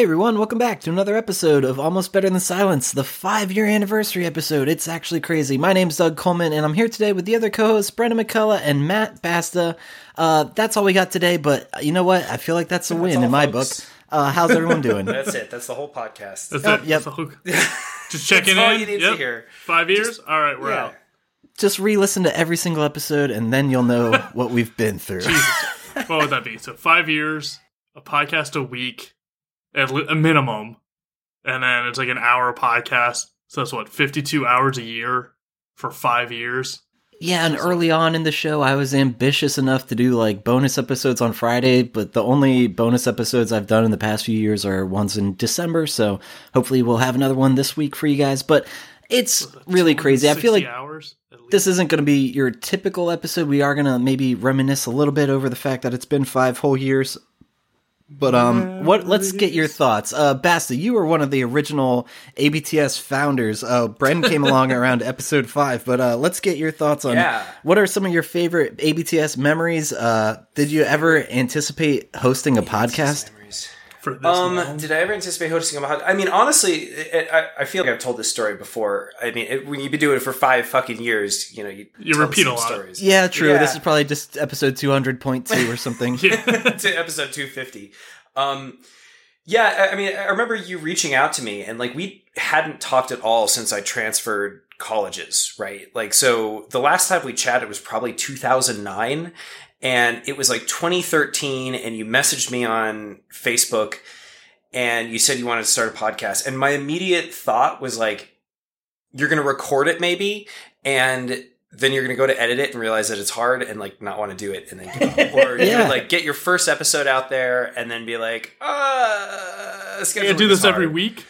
Hey everyone, welcome back to another episode of Almost Better Than Silence, the five year anniversary episode. It's actually crazy. My name's Doug Coleman, and I'm here today with the other co hosts, Brendan McCullough and Matt Basta. Uh, that's all we got today, but you know what? I feel like that's a win all, in my folks. book. Uh, how's everyone doing? That's it. That's the whole podcast. That's Oh, it. yep. That's. Just checking all in. you need to hear. Five years. All right, we're Yeah. out. Just re listen to every single episode, and then you'll know what we've been through. what would that be? So five years, a podcast a week, at a minimum, and then it's like an hour podcast. So that's what fifty-two hours a year for five years. Yeah, and early on in the show, I was ambitious enough to do like bonus episodes on Friday, but the only bonus episodes I've done in the past few years are ones in December. So hopefully, we'll have another one this week for you guys. But it's really crazy. I feel like hours. This isn't going to be your typical episode. We are going to maybe reminisce a little bit over the fact that it's been five whole years. But um, what? Let's get your thoughts. Uh, Basta, you were one of the original ABTS founders. Uh, Bren came along around episode five, but uh, let's get your thoughts on Yeah. what are some of your favorite ABTS memories. Uh, did you ever anticipate hosting a podcast? Memories. for this Um, long. did I ever anticipate hosting a podcast? I mean, honestly, it, I, I feel like I've told this story before. I mean, it, when you've been doing it for five fucking years, you know, you, You tell repeat a same lot. Stories. Yeah, true. Yeah. This is probably just episode two hundred point two or something. to episode 250. Um, yeah, I I mean, I remember you reaching out to me, and like we hadn't talked at all since I transferred colleges, right? Like, so the last time we chatted was probably 2009, and it was like 2013, and you messaged me on Facebook, and you said you wanted to start a podcast, and my immediate thought was like, you're going to record it maybe, and then you're going to go to edit it and realize that it's hard and like not want to do it and then give up. or you're Yeah. like get your first episode out there and then be like uh I scheduling do is this every week.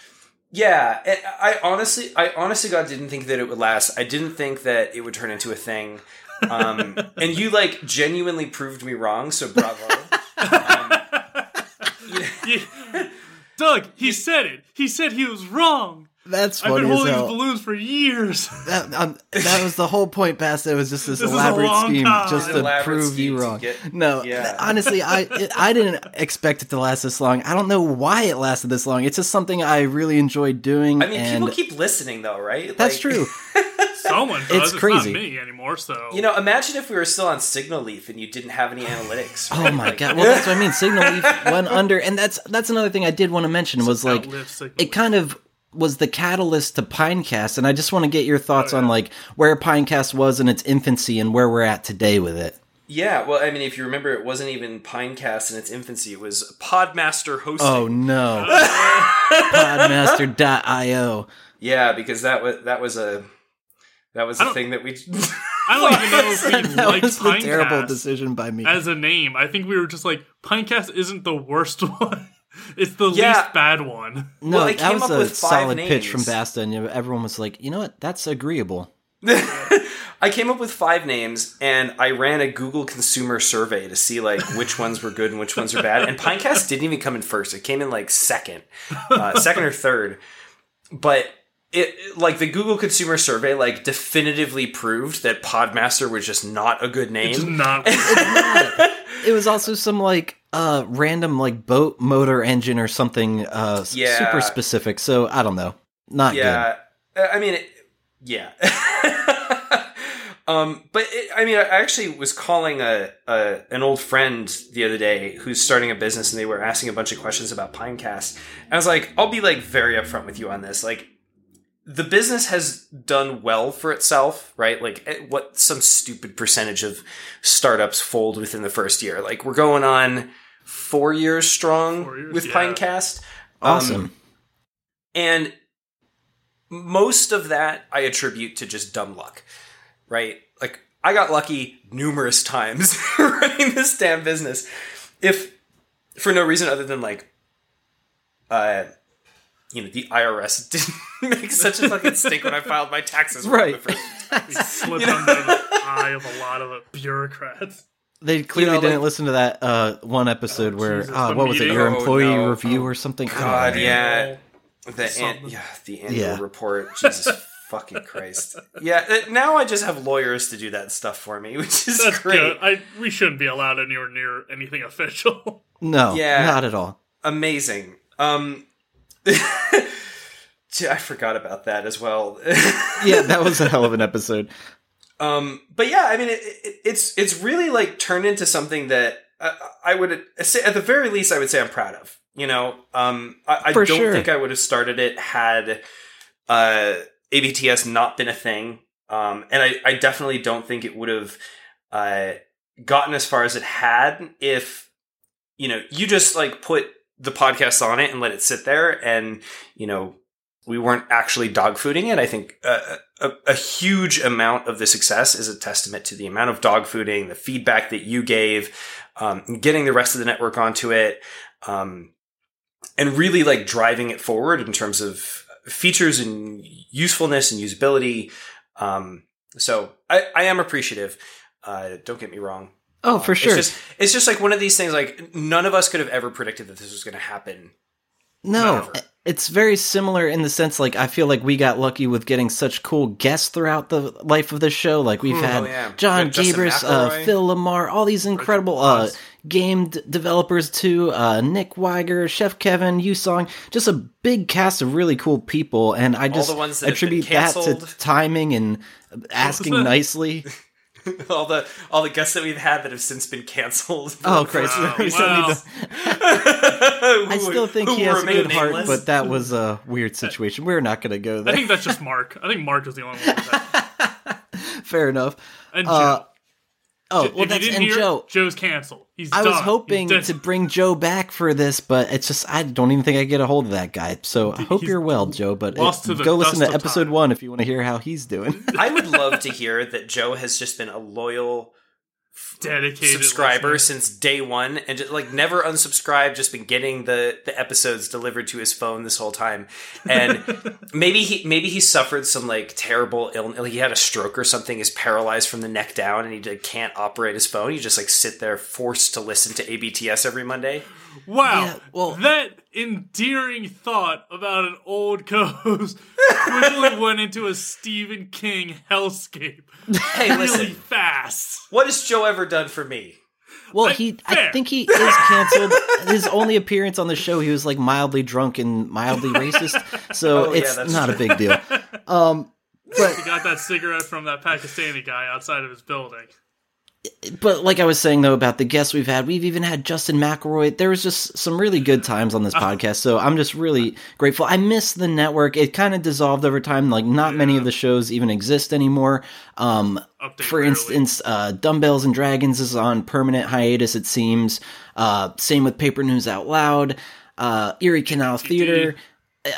yeah i honestly i honestly god didn't think that it would last i didn't think that it would turn into a thing um and you like genuinely proved me wrong so bravo um, Yeah. Doug, he said it. He said he was wrong. That's I've funny been as holding hell. these balloons for years. That, um, that was the whole point, Basta. It was just this, This elaborate scheme con. just to prove you wrong. get- no, yeah. th- honestly, I it, I didn't expect it to last this long. I don't know why it lasted this long. It's just something I really enjoyed doing. i mean and people keep listening though right that's Like- true. Someone does. It's, crazy. not me anymore. So you know imagine if we were still on signal leaf and you didn't have any analytics Oh my Like- god! Well, that's what I mean. Signal Leaf went under, and that's that's another thing I did want to mention was like it kind of was the catalyst to Pinecast, and I just want to get your thoughts Oh, yeah. on like where Pinecast was in its infancy and where we're at today with it. Yeah, well, I mean, if you remember, it wasn't even Pinecast in its infancy. It was Podmaster hosting. Oh no, Podmaster.io. yeah, because that was that was a that was a thing that we. I don't even know if we that liked was the terrible decision by me. as a name. I think we were just like Pinecast isn't the worst one. It's the Yeah. least bad one. no, well, it that came was up a with five solid pitch from names. Basta, and everyone was like, you know what? That's agreeable. I came up with five names, and I ran a Google consumer survey to see like which ones were good and which ones are bad. And Pinecast didn't even come in first; it came in like second, uh, second or third. But it like the Google consumer survey like definitively proved that Podmaster was just not a good name. It's not. It was also some like uh random like boat motor engine or something uh Yeah. super specific. So I don't know. Not good. yeah Uh, i mean it, yeah um but it, i mean i actually was calling a, a an old friend the other day who's starting a business and they were asking a bunch of questions about pinecast and i was like i'll be like very upfront with you on this like the business has done well for itself, right? Like eh, what some stupid percentage of startups fold within the first year. Like we're going on four years strong Four years, with yeah. Pinecast. Um, Awesome. and most of that I attribute to just dumb luck, right? Like I got lucky numerous times running this damn business. If for no reason other than like, uh, you know, the IRS didn't make such a fucking stink when I filed my taxes. for Right. the first- slipped under the eye of a lot of bureaucrats. They clearly know, didn't like- listen to that uh one episode where Jesus, uh, what was it? meeting. Your Oh, employee no. review or something? I God, know. yeah. The an- Something. yeah, the annual Yeah. report. Jesus fucking Christ. Yeah, uh, now I just have lawyers to do that stuff for me, which is That's great. good. I we shouldn't be allowed anywhere near anything official. No, Yeah. not at all. amazing. Um, Gee, I forgot about that as well. yeah, that was a hell of an episode. Um, but yeah, I mean, it, it, it's it's really like turned into something that I, I would say, at the very least, I would say I'm proud of. You know, um, I, I don't sure. think I would have started it had uh, ABTS not been a thing, um, and I, I definitely don't think it would have uh, gotten as far as it had if you know you just like put the podcast on it and let it sit there, and you know we weren't actually dog fooding it. I think a, a huge amount of the success is a testament to the amount of dog fooding, the feedback that you gave, um, getting the rest of the network onto it, um, and really like driving it forward in terms of features and usefulness and usability. Um, so I, I am appreciative. Uh, don't get me wrong. Oh, for sure. It's just, it's just like one of these things. Like none of us could have ever predicted that this was going to happen. No, Never. it's very similar in the sense like I feel like we got lucky with getting such cool guests throughout the life of the show. Like we've Oh, had yeah. John We Gabrus, uh, Phil LaMarr, all these incredible uh, game d- developers too. Uh, Nick Weiger, Chef Kevin, Yusong, just a big cast of really cool people. And I just the ones that attribute that to timing and asking nicely. all the all the guests that we've had that have since been canceled. Oh, Christ! Wow, we still need wow. to- I I still think he has a good heart, but that was a weird situation. We're not going to go there. I think that's just Mark. I think Mark is the only one. With that. Fair enough. And Joe. Uh, oh, if well, you that's didn't and hear, Joe. Joe's canceled. He's done. I was hoping He's to bring Joe back for this, but it's just I don't even think I get a hold of that guy. So I hope He's you're well, Joe. But it- go listen to episode time. one if you want to hear how he's doing. I would love to hear that Joe has just been a loyal dedicated subscriber listener. since day one and just like never unsubscribed just been getting the the episodes delivered to his phone this whole time and maybe he maybe he suffered some like terrible illness like he had a stroke or something is paralyzed from the neck down and he like, can't operate his phone you just like sit there forced to listen to abts every monday Wow. Yeah, well- that endearing thought about an old co-host quickly went into a Stephen King hellscape hey really listen fast. what has joe ever done for me Well, he I think he is canceled. His only appearance on the show, he was like mildly drunk and mildly racist. So Oh, it's that's not a big deal. Um, but He got that cigarette from that Pakistani guy outside of his building. But like I was saying though about the guests we've had, we've even had Justin McElroy. There was just some really good times on this podcast, so I'm just really grateful. I miss the network. It kind of dissolved over time. Like not many of the shows even exist anymore. Um, for rarely. instance, uh, Dumbbells and Dragons is on permanent hiatus. It seems. Uh, same with Paper News Out Loud. Uh, Erie Canal Theater.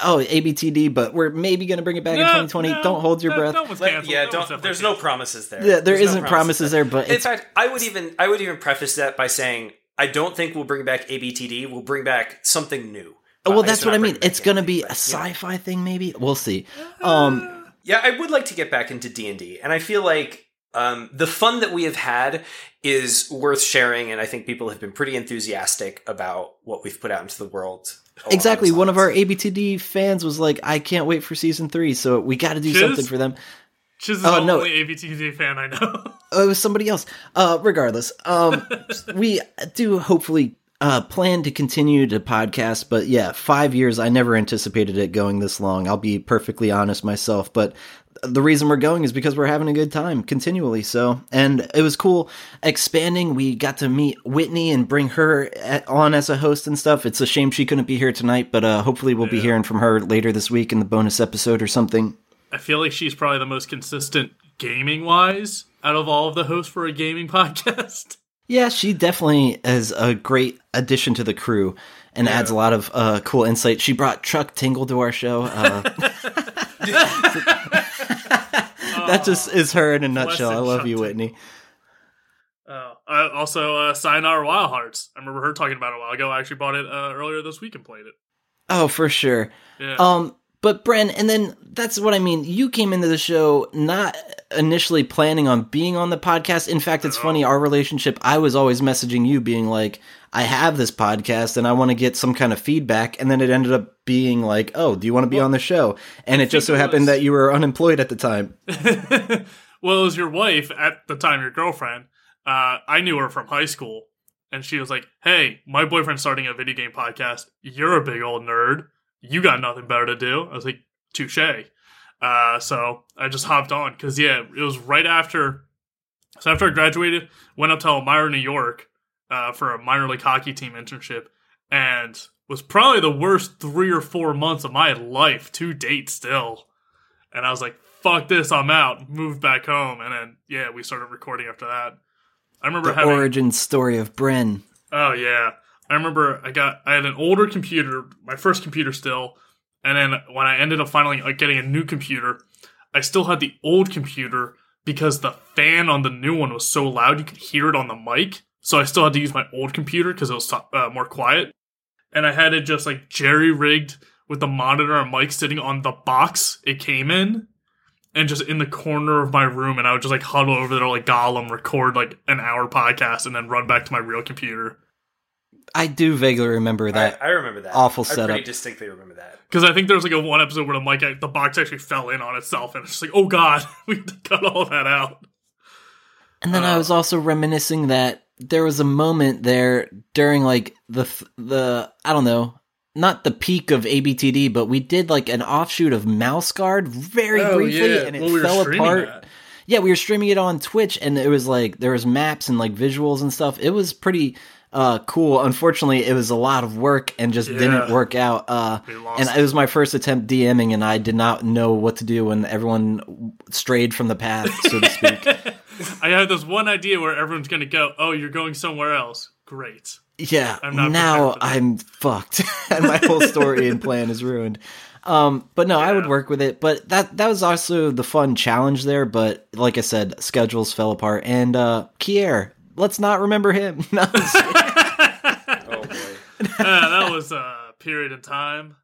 Oh, ABTD, but we're maybe going to bring it back in 2020. no, Don't hold your no, breath. No one's Let- yeah don't definitely there's no promises there Yeah, there There's no isn't promises there, but in it's fact i would even i would even preface that by saying i don't think we'll bring back abtd we'll bring back something new well, Uh, that's so what I mean. It's going to be a but, you know. sci-fi thing, maybe. We'll see. Um, Yeah, I would like to get back into D and D, and I feel like um, the fun that we have had is worth sharing, and I think people have been pretty enthusiastic about what we've put out into the world. Exactly. One of our. ABTD fans was like, "I can't wait for season three, so we got to do Chiz? something for them." Chiz is Oh, the no. only ABTZ fan I know. Oh, it was somebody else. Uh, regardless, um, we do hopefully uh, plan to continue to podcast. But yeah, five years. I never anticipated it going this long. I'll be perfectly honest myself. But the reason we're going is because we're having a good time continually. So, and it was cool expanding. We got to meet Whitney and bring her a- on as a host and stuff. It's a shame she couldn't be here tonight, but uh, hopefully we'll be hearing from her later this week in the bonus episode or something. I feel like she's probably the most consistent gaming wise out of all of the hosts for a gaming podcast. Yeah, she definitely is a great addition to the crew and adds a lot of uh, cool insight. She brought Chuck Tingle to our show. Uh, that just is her in a nutshell. I love Chuck you, Whitney. Uh, also, uh, Sayonara Wild Hearts. I remember her talking about it a while ago. I actually bought it uh, earlier this week and played it. Oh, for sure. Yeah. Um, but Bren, and then that's what I mean. You came into the show not initially planning on being on the podcast. In fact, it's funny, our relationship, I was always messaging you being like, I have this podcast and I want to get some kind of feedback. And then it ended up being like, oh, do you want to be on the show? And it just so it happened that you were unemployed at the time. well, it was your wife at the time, your girlfriend. Uh, I knew her from high school, and she was like, "Hey, my boyfriend's starting a video game podcast. You're a big old nerd. You got nothing better to do." I was like, "Touche." Uh, so I just hopped on because yeah, it was right after. So after I graduated, went up to Elmira, New York, uh, for a minor league hockey team internship, and was probably the worst three or four months of my life to date still. And I was like, "Fuck this, I'm out." Moved back home, and then yeah, we started recording after that. I remember The having origin story of Bren. Oh yeah. I remember I got I had an older computer, my first computer still, and then when I ended up finally getting a new computer, I still had the old computer because the fan on the new one was so loud you could hear it on the mic. So I still had to use my old computer because it was uh, more quiet, and I had it just like jerry rigged with the monitor and mic sitting on the box it came in. And just in the corner of my room, and I would just like huddle over there like Gollum, record like an hour podcast, and then run back to my real computer. I do vaguely remember that. I, I remember that. awful I setup. pretty distinctly remember that. Because I think there was like a one episode where the mic, the box actually fell in on itself, and it's just like, oh god, we had to cut all that out. And then I Uh, was also reminiscing that there was a moment there during like the the I don't know, not the peak of ABTD, but we did like an offshoot of Mouse Guard very briefly, and it Oh, When we fell apart. that. Yeah, we were streaming it on Twitch, and it was like there was maps and like visuals and stuff. It was pretty uh cool. Unfortunately, it was a lot of work and just didn't work out. Uh, and it was my first attempt DMing, and I did not know what to do when everyone strayed from the path, so to speak. I had this one idea where everyone's gonna go, oh, you're going somewhere else. Great. Yeah, I'm now prepared for that. I'm fucked, and my whole story and plan is ruined. Um, but no, I would work with it. But that that was also the fun challenge there. But like I said, schedules fell apart, and uh, Kier, let's not remember him. No, I'm just kidding. Oh Uh, that was a period in time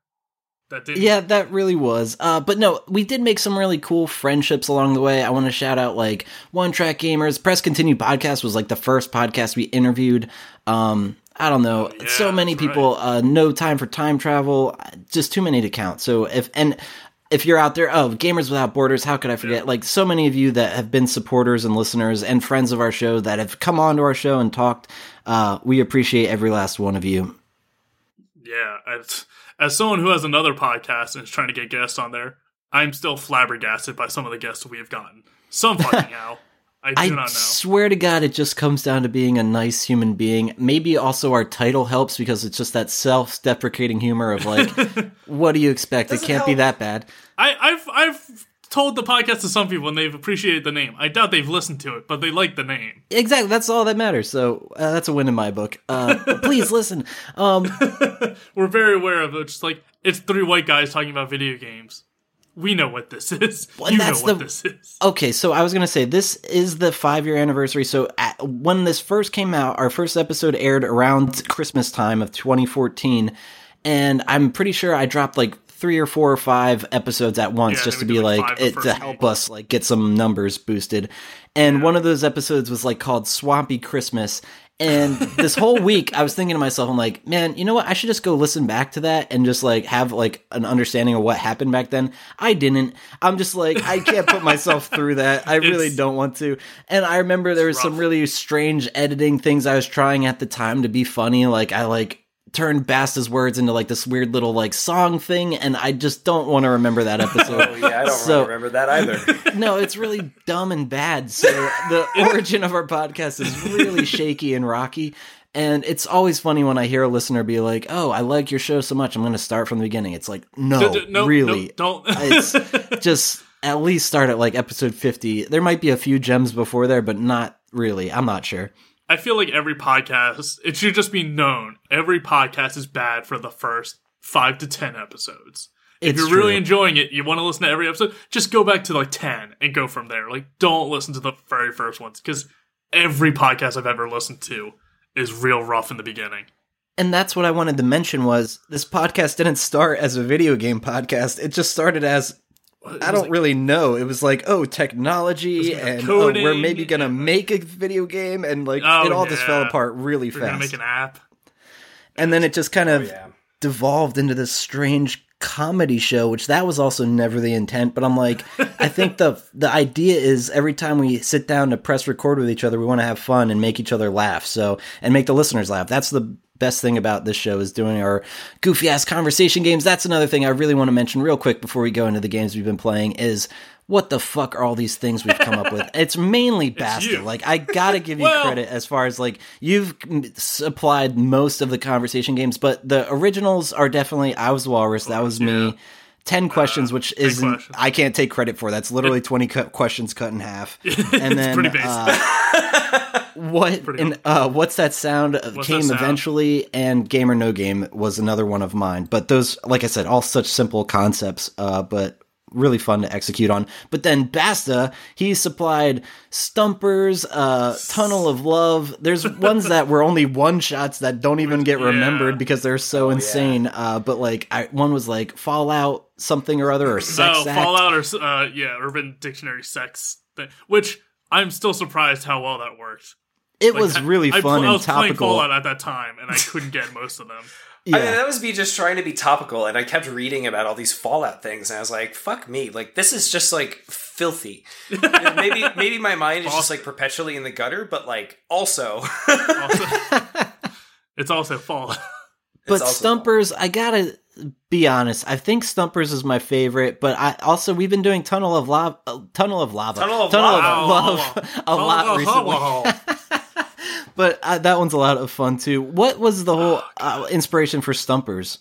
that didn't. yeah, that really was. Uh, but no, we did make some really cool friendships along the way. I want to shout out like One Track Gamers. Press Continue podcast was like the first podcast we interviewed. Um, I don't know, Oh, yeah, so many people. Uh, no time for time travel. Just too many to count. So if and if you're out there, oh, Gamers Without Borders, how could I forget? Like so many of you that have been supporters and listeners and friends of our show that have come on to our show and talked. Uh, we appreciate every last one of you. Yeah. As, as someone who has another podcast and is trying to get guests on there, I'm still flabbergasted by some of the guests we have gotten. Some fucking how. I do I not know. swear to God, it just comes down to being a nice human being. Maybe also our title helps because it's just that self-deprecating humor of like, what do you expect? It Doesn't can't be that bad. I, I've I've told the podcast to some people and they've appreciated the name. I doubt they've listened to it, but they like the name. Exactly, that's all that matters. So uh, that's a win in my book. Uh, please listen. Um, We're very aware of it. Just like it's three white guys talking about video games. We know what this is. Well, you know what the- this is. Okay, so I was gonna say this is the five year anniversary. So at, when this first came out, our first episode aired around Christmas time of 2014, and I'm pretty sure I dropped like three or four or five episodes at once Yeah, just to be like, like it, to help week. us like get some numbers boosted. And one of those episodes was like called Swampy Christmas. And this whole week, I was thinking to myself, I'm like, man, you know what? I should just go listen back to that and just like have like an understanding of what happened back then. I didn't. I'm just like, I can't put myself through that. I really don't want to. And I remember there was some really strange editing things I was trying at the time to be funny. Like I like turned Basta's words into like this weird little like song thing, and I just don't want to remember that episode. Oh yeah, I don't So- remember that either. no, it's really dumb and bad. So the origin of our podcast is really shaky and rocky. And it's always funny when I hear a listener be like, "Oh, I like your show so much, I'm going to start from the beginning." It's like, no, D- d- no, really, no, don't. it's just at least start at like episode 50. There might be a few gems before there, but not really. I'm not sure. I feel like every podcast, it should just be known. Every podcast is bad for the first five to ten episodes. If It's you're really true. enjoying it, you want to listen to every episode, just go back to like 10 and go from there. Like, don't listen to the very first ones because every podcast I've ever listened to is real rough in the beginning. And that's what I wanted to mention was this podcast didn't start as a video game podcast. It just started as I don't like- really know. It was like, oh, technology, gonna and oh, we're maybe gonna and, make a video game, and like Oh, it all just fell apart really We're fast. make an app. and then it just kind oh, of Oh, yeah. devolved into this strange comedy show, which that was also never the intent. But I'm like, I think the the idea is every time we sit down to press record with each other, we want to have fun and make each other laugh. So and make the listeners laugh. That's the best thing about this show is doing our goofy ass conversation games. That's another thing I really want to mention real quick before we go into the games we've been playing is what the fuck are all these things we've come up with? It's mainly Basta. you. Like I gotta give you Well- credit as far as like you've supplied most of the conversation games, but the originals are definitely I was Walrus. That was me. yeah. Ten questions, which isn't questions. I can't take credit for. That's literally twenty cu- questions cut in half. And then pretty basic. uh, what and uh, what's that sound uh, What's came That Sound? eventually, and Game or No Game was another one of mine. But those, like I said, all such simple concepts, uh, but really fun to execute on. But then Basta, he supplied Stumpers, uh, Tunnel of Love. There's ones that were only one shots that don't even get Yeah. remembered because they're so insane. Uh, but like I, one was like Fallout something or other or Sex no, Act. Fallout or uh, yeah, Urban Dictionary sex thing, which I'm still surprised how well that worked. It Like, was I- really I, fun I and was playing topical. Fallout at that time, and I couldn't get most of them. Yeah. I mean, that was me just trying to be topical, and I kept reading about all these Fallout things, and I was like, "Fuck me! Like this is just like filthy." You know, maybe maybe my mind is just like perpetually in the gutter, but like also, Also, it's also Fallout. but also Stumpers, I gotta be honest. I think Stumpers is my favorite, but I also we've been doing Tunnel of Lava, uh, Tunnel of Lava, Tunnel of Lava. Love a lot recently. But uh, that one's a lot of fun too. What was the whole uh, inspiration for Stumpers?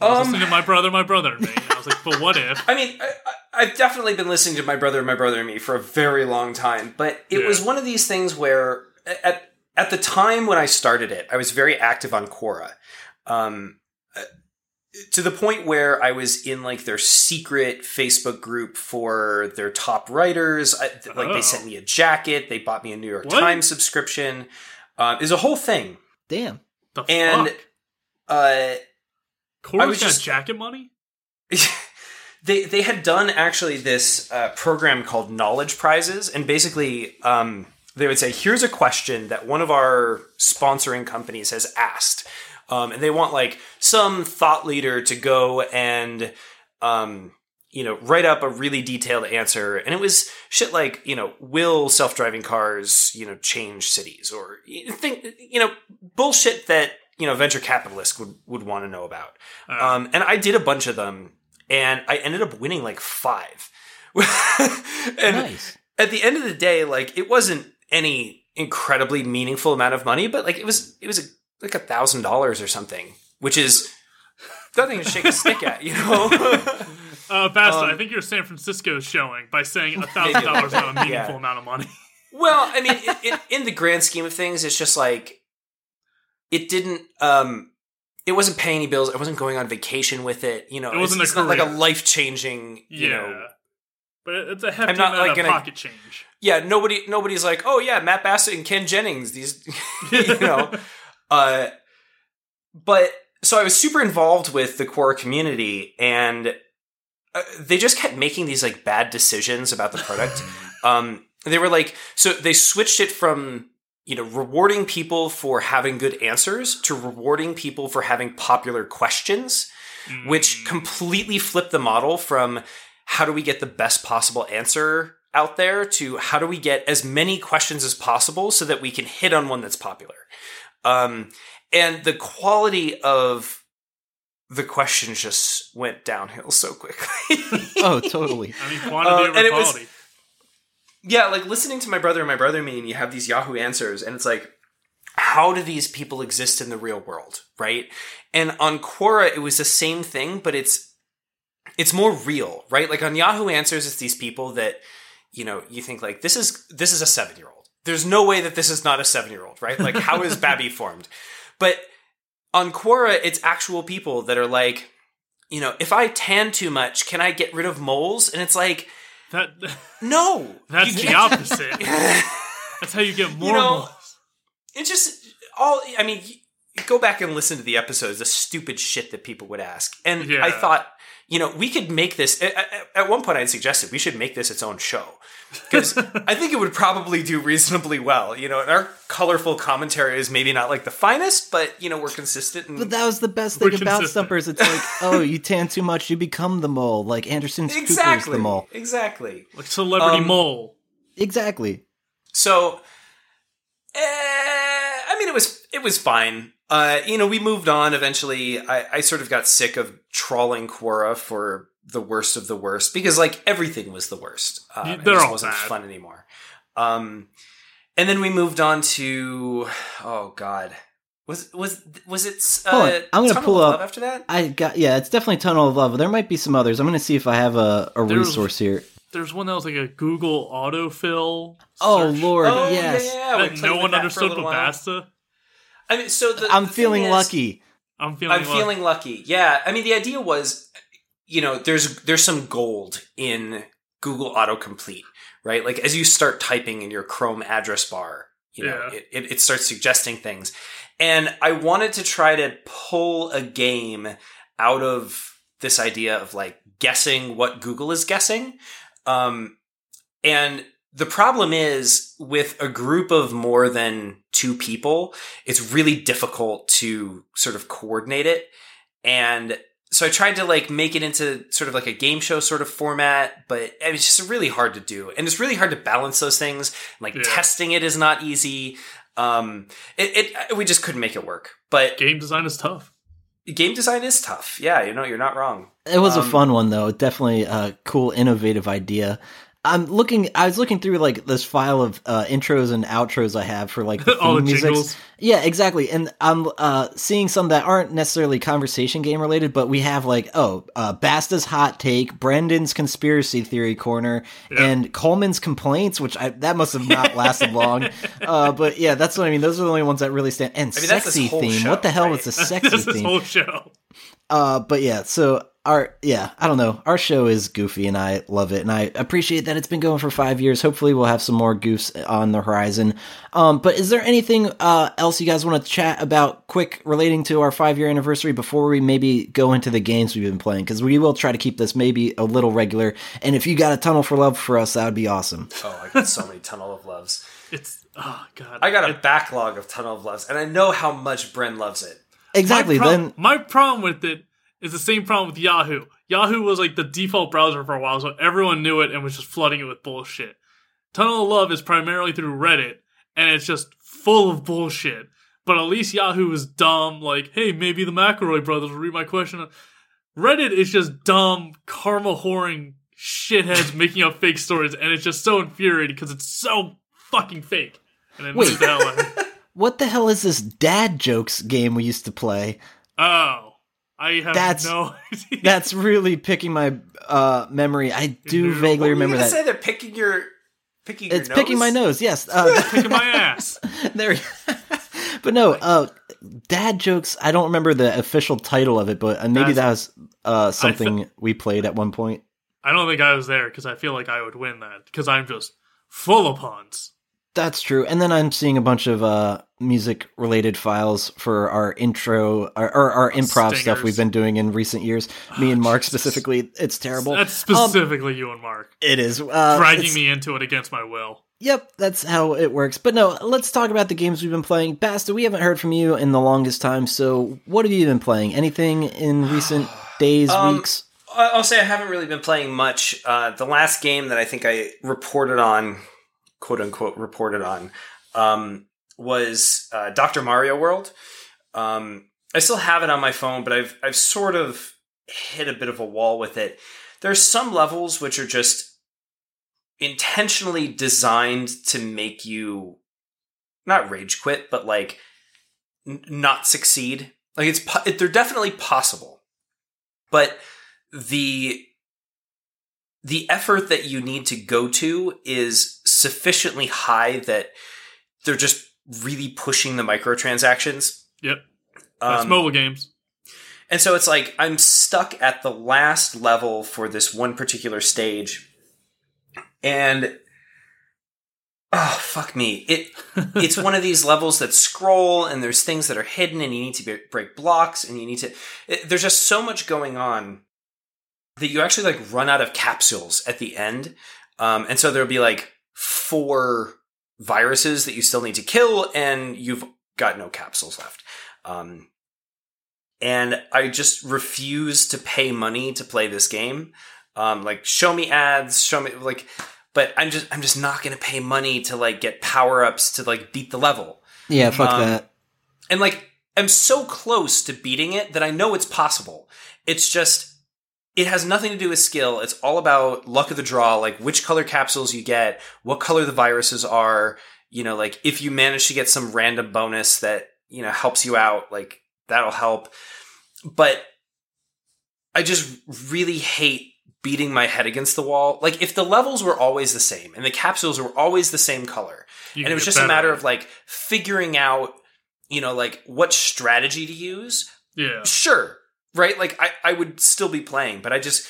I was Um, listening to my brother, my brother, and me. I was like, but what if? I mean, I, I- I've definitely been listening to my brother, my brother, and me for a very long time, but it Yeah. was one of these things where at at the time when I started it, I was very active on Quora. Um, to the point where I was in like their secret Facebook group for their top writers. I, th- like Oh. they sent me a jacket, they bought me a New York What? Times subscription. Um, it was a whole thing, Damn. The and fuck? uh, Quora's was got just- jacket money. they they had done actually this uh, program called Knowledge Prizes, and basically um, they would say, "Here's a question that one of our sponsoring companies has asked," um, and they want like some thought leader to go and um, you know write up a really detailed answer, and it was shit like you know, will self driving cars you know change cities or think you know bullshit that you know venture capitalists would would want to know about. Uh, Um, and I did a bunch of them, and I ended up winning like five. and Nice. at the end of the day, like it wasn't any incredibly meaningful amount of money, but like it was, it was a, like a thousand dollars or something, which is nothing to shake a stick at, you know. uh, Basta, um, I think your San Francisco showing by saying a thousand dollars is not a meaningful Yeah. amount of money. well, I mean, in, in, in the grand scheme of things, it's just like it didn't. um it wasn't paying any bills. I wasn't going on vacation with it. You know, It wasn't it's, it's not like a life changing. You yeah, know, but it's a hefty not, amount like, of gonna- pocket change. yeah, nobody nobody's like, oh yeah, Matt Basta and Ken Jennings, these you know. Uh but so I was super involved with the Quora community and uh, they just kept making these like bad decisions about the product. um they were like so they switched it from you know rewarding people for having good answers to rewarding people for having popular questions which Mm. completely flipped the model from how do we get the best possible answer out there to how do we get as many questions as possible so that we can hit on one that's popular. Um, and the quality of the questions just went downhill so quickly. Oh, totally. I mean, quantity Uh, over and it was- quality. yeah, like listening to my brother and my brother and me, and you have these Yahoo answers, and it's like, how do these people exist in the real world, right? And on Quora, it was the same thing, but it's it's more real, right? Like on Yahoo Answers, it's these people that you know you think like this is this is a seven year old. There's no way that this is not a seven year old, right? Like how is Babby formed? But on Quora, it's actual people that are like, you know, if I tan too much, can I get rid of moles? And it's like, That no, that's the opposite. That's how you get more. know, moles. it's just all i mean go back and listen to the episodes the stupid shit that people would ask and Yeah. i thought you know, we could make this. At, at- at one point, I'd suggested we should make this its own show because I think it would probably do reasonably well. You know, and our colorful commentary is maybe not like the finest, but you know, we're consistent. And But that was the best We're thing about consistent. Stumpers. It's like, oh, you tan too much, you become the mole. Like Anderson Cooper's exactly, the mole. exactly. Like celebrity Um, mole. Exactly. So, eh, I mean, it was it was fine. Uh, you know, we moved on. Eventually, I, I sort of got sick of trawling Quora for the worst of the worst because, like, everything was the worst. Um, Yeah, it they're just all wasn't bad. fun anymore. Um, and then we moved on to oh god, was was was it? Uh, on, I'm gonna Tunnel pull of up- Love after that. I got yeah, it's definitely Tunnel of Love. There might be some others. I'm gonna see if I have a, a There was- resource here. There's one that was like a Google autofill. Oh search Lord, oh yes. yeah, yeah. we that played no with one that for a understood little but while. Basta. I mean, so the, I'm the feeling is- lucky. I'm feeling. I'm lucky. feeling lucky. Yeah, I mean the idea was, you know, there's there's some gold in Google autocomplete, right? Like as you start typing in your Chrome address bar, you know, Yeah. it, it, it starts suggesting things, and I wanted to try to pull a game out of this idea of like guessing what Google is guessing, um, and the problem is with a group of more than two people, it's really difficult to sort of coordinate it. And so I tried to like make it into sort of like a game show sort of format, but it's just really hard to do. And it's really hard to balance those things. Like Yeah. testing it is not easy. Um, it, it, we just couldn't make it work. But Game design is tough. game design is tough. Yeah, you know, you're not wrong. It was a Um, fun one though. Definitely a cool, innovative idea. I'm looking. I was looking through like this file of uh, intros and outros I have for like the All the theme musics. Yeah, exactly. And I'm uh, seeing some that aren't necessarily conversation game related, but we have like oh, uh, Basta's hot take, Brendan's conspiracy theory corner, Yeah. and Coleman's complaints, which I, that must have not lasted long. Uh, but yeah, that's what I mean. Those are the only ones that really stand. And I mean, sexy theme. show, what the hell right? was the sexy That's theme? whole show. Uh, but yeah, so our yeah, I don't know. Our show is goofy, and I love it, and I appreciate that it's been going for five years. Hopefully, we'll have some more goofs on the horizon. Um, but is there anything uh, else you guys want to chat about, quick, relating to our five year anniversary before we maybe go into the games we've been playing? Because we will try to keep this maybe a little regular. And if you got a tunnel for love for us, that would be awesome. Oh, I got so many Tunnel of Loves. It's oh god. I got a backlog of Tunnel of Loves, and I know how much Bren loves it. Exactly. My, prob- then my problem with it is the same problem with Yahoo. Yahoo was like the default browser for a while, so everyone knew it and was just flooding it with bullshit. Tunnel of Love is primarily through Reddit, and it's just full of bullshit. But at least Yahoo is dumb, like, hey, maybe the McElroy brothers will read my question. Reddit is just dumb, karma whoring shitheads making up fake stories, and it's just so infuriating because it's so fucking fake. And it Wait. the hell out of me. what the hell is this dad jokes game we used to play? Oh. I have That's- no idea. That's really picking my uh, memory. I do Yeah. vaguely What were you remember gonna that. say they're picking your picking your It's picking my nose. Yes. Uh, kicking my ass. there. but no. Uh, dad jokes. I don't remember the official title of it, but uh, maybe that was uh, something we played at one point. I don't think I was there because I feel like I would win that because I'm just full of puns. That's true. And then I'm seeing a bunch of uh, music related files for our intro or, or our improv stuff we've been doing in recent years. Me and Mark Jesus. specifically. It's terrible. That's Um, specifically you and Mark it is. Uh, dragging me into it against my will. Yep, that's how it works. But no, let's talk about the games we've been playing. Basta, we haven't heard from you in the longest time, so what have you been playing? Anything in recent days, Um, weeks? I- I'll say I haven't really been playing much. Uh, the last game that I think I reported on, quote unquote, reported on, um, was uh, Doctor Mario World. Um, I still have it on my phone, but I've I've sort of hit a bit of a wall with it. There's some levels which are just intentionally designed to make you not rage quit, but like n- not succeed. Like it's po- they're definitely possible, but the the effort that you need to go to is sufficiently high that they're just really pushing the microtransactions. Yep, that's Um, mobile games. and so it's like I'm stuck at the last level for this one particular stage. And oh fuck me. It it's one of these levels that scroll and there's things that are hidden and you need to break blocks and you need to it, there's just so much going on that you actually like run out of capsules at the end. Um, and so there'll be like four viruses that you still need to kill, and you've got no capsules left. Um, and I just refuse to pay money to play this game. Um, like show me ads, show me like, but I'm just I'm just not gonna pay money to like get power ups to like beat the level. Yeah, fuck Um, that. And like I'm so close to beating it that I know it's possible. It's just it has nothing to do with skill. It's all about luck of the draw, like which color capsules you get, what color the viruses are, you know, like if you manage to get some random bonus that, you know, helps you out, like that'll help. But I just really hate beating my head against the wall. Like if the levels were always the same and the capsules were always the same color, You and it was just a matter of like figuring out you know like what strategy to use yeah. sure right? Like i i would still be playing but i just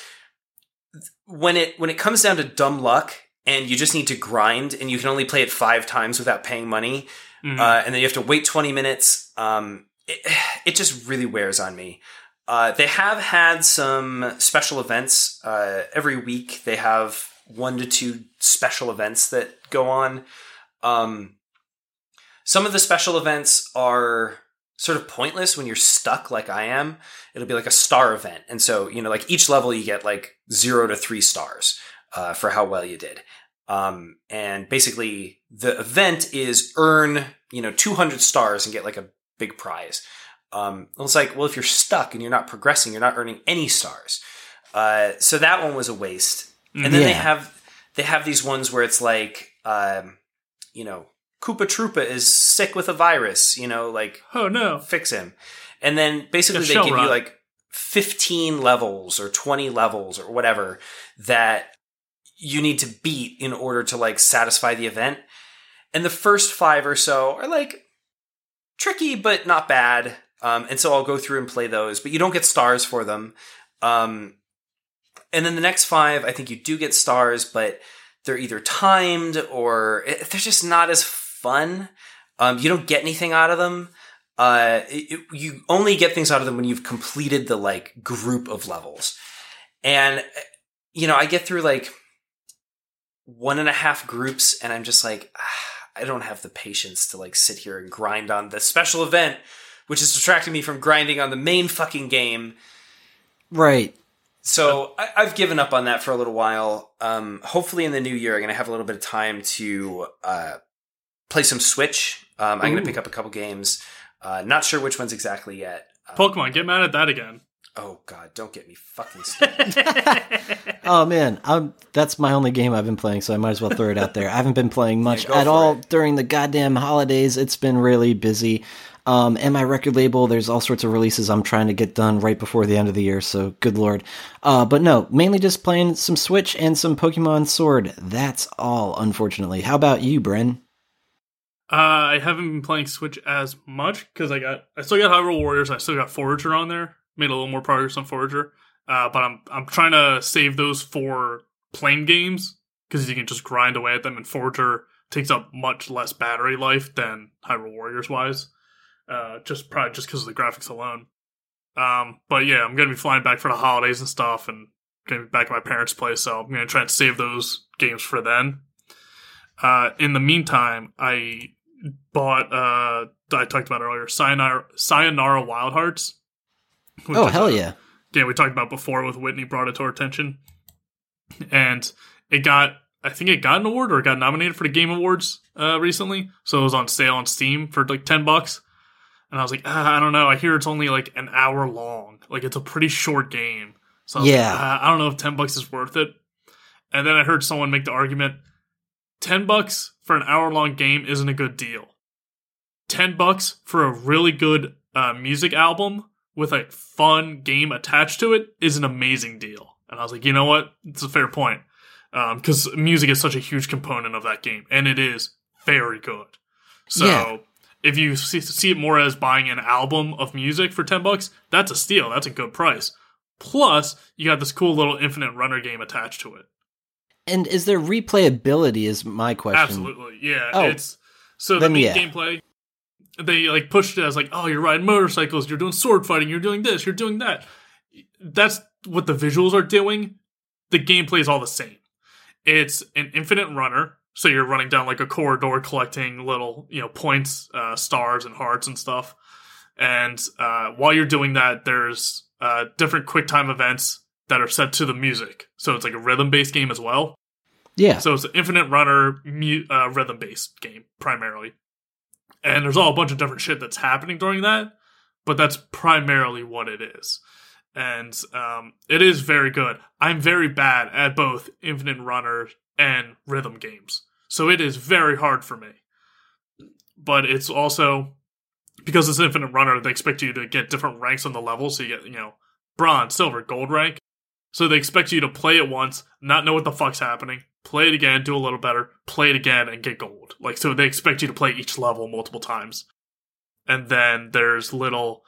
when it when it comes down to dumb luck and you just need to grind and you can only play it five times without paying money Mhm. uh, and then you have to wait 20 minutes um it, it just really wears on me. Uh, they have had some special events uh, every week they have one to two special events that go on. Um, some of the special events are sort of pointless when you're stuck like I am. It'll be like a star event. And so, you know, like each level you get like zero to three stars uh, for how well you did. Um, and basically the event is earn, you know, 200 stars and get like a big prize. Um, it's like, well, if you're stuck and you're not progressing, you're not earning any stars. Uh, so that one was a waste. And then they have, they have these ones where it's like, um, you know, Koopa Troopa is sick with a virus, you know, like Oh no. fix him. And then basically Yeah, they give you like 15 levels or 20 levels or whatever that you need to beat in order to like satisfy the event. And the first five or so are like tricky, but not bad. Um, and so I'll go through and play those, but you don't get stars for them. Um, and then the next five, I think you do get stars, but they're either timed or eh, they're just not as fun. Um, you don't get anything out of them. Uh, it- you only get things out of them when you've completed the like group of levels. And, eh, you know, I get through like one and a half groups and I'm just like, ah, I don't have the patience to like sit here and grind on the special event, which is distracting me from grinding on the main fucking game. Right. So I, I've given up on that for a little while. Um, hopefully, in the new year, I'm going to have a little bit of time to uh, play some Switch. Um, I'm going to pick up a couple games. Uh, not sure which ones exactly yet. Uh, Pokemon, get mad at that again. oh God, don't get me fucking started. Oh man, I'm, that's my only game I've been playing, so I might as well throw it out there. I haven't been playing much go at all it. during the goddamn holidays. It's been really busy. Um, and my record label, there's all sorts of releases I'm trying to get done right before the end of the year, so good lord. Uh, but no, mainly just playing some Switch and some Pokemon Sword. That's all, unfortunately. How about you, Bren? Uh, I haven't been playing Switch as much because I got I still got Hyrule Warriors. I still got Forager on there. Made a little more progress on Forager. Uh, but I'm I'm trying to save those for plain games because you can just grind away at them, and Forager takes up much less battery life than Hyrule Warriors wise. Uh, just probably just because of the graphics alone. Um, but yeah, I'm gonna be flying back for the holidays and stuff, and gonna be back at my parents' place, so I'm gonna try and save those games for then. Uh, in the meantime, I bought uh I talked about earlier, Sayonara, Sayonara Wild Hearts. Oh, hell a yeah. game we talked about before with Whitney brought it to our attention. And it got I think it got an award or it got nominated for the Game Awards uh recently. So it was on sale on Steam for like ten bucks. And I was like, ah, I don't know. I hear it's only like an hour long. Like it's a pretty short game. So I Yeah. like, ah, I don't know if ten bucks is worth it. And then I heard someone make the argument 10 bucks for an hour long game isn't a good deal. 10 bucks for a really good uh, music album with a fun game attached to it is an amazing deal. And I was like, you know what? It's a fair point. Because music is such a huge component of that game, and it is very good. So Yeah. if you see, see it more as buying an album of music for 10 bucks, that's a steal. That's a good price. Plus, you got this cool little infinite runner game attached to it. And is there replayability? Is my question. Absolutely, yeah. Oh. It's so the main yeah. gameplay. They like pushed it as like, oh, you're riding motorcycles, you're doing sword fighting, you're doing this, you're doing that. That's what the visuals are doing, the gameplay is all the same. It's an infinite runner, so you're running down like a corridor collecting little, you know, points, uh, stars and hearts and stuff. And uh, while you're doing that, there's uh, different quick time events that are set to the music. So it's like a rhythm based game as well. Yeah. So it's an infinite runner mu- uh, rhythm based game primarily. And there's all a bunch of different shit that's happening during that, but that's primarily what it is. And um, it is very good. I'm very bad at both infinite runner and rhythm games. So it is very hard for me. But it's also because it's infinite runner, they expect you to get different ranks on the level. So you get, you know, bronze, silver, gold rank. So they expect you to play it once, not know what the fuck's happening, play it again, do a little better, play it again, and get gold. Like, so they expect you to play each level multiple times. And then there's little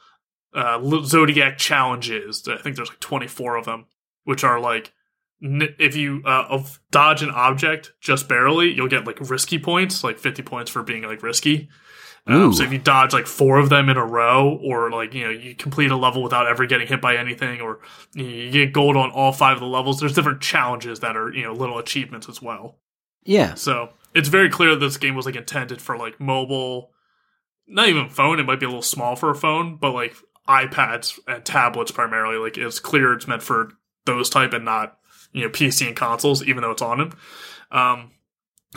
uh, zodiac challenges. I think there's like 24 of them, which are like if you uh, dodge an object just barely, you'll get like risky points, like 50 points for being like risky. Um, so if you dodge like four of them in a row, or like you know you complete a level without ever getting hit by anything, or you get gold on all five of the levels, there's different challenges that are you know little achievements as well. Yeah. So it's very clear that this game was like intended for like mobile, not even phone. It might be a little small for a phone, but like iPads and tablets primarily. Like it's clear it's meant for those type and not you know PC and consoles, even though it's on them. Um,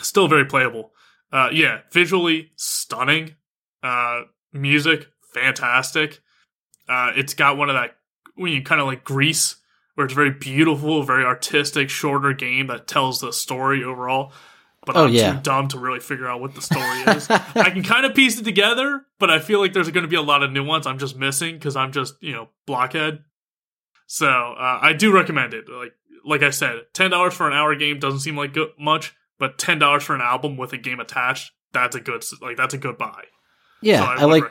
still very playable. Uh, yeah, visually stunning. Uh, music fantastic. Uh, it's got one of that when you kind of like Gris, where it's very beautiful, very artistic, shorter game that tells the story overall. But Oh, I'm yeah. too dumb to really figure out what the story is. I can kind of piece it together, but I feel like there's going to be a lot of nuance I'm just missing because I'm just you know blockhead. So uh, I do recommend it. Like like I said, ten dollars for an hour game doesn't seem like good, much, but ten dollars for an album with a game attached, that's a good like that's a good buy. Yeah, so I, I, like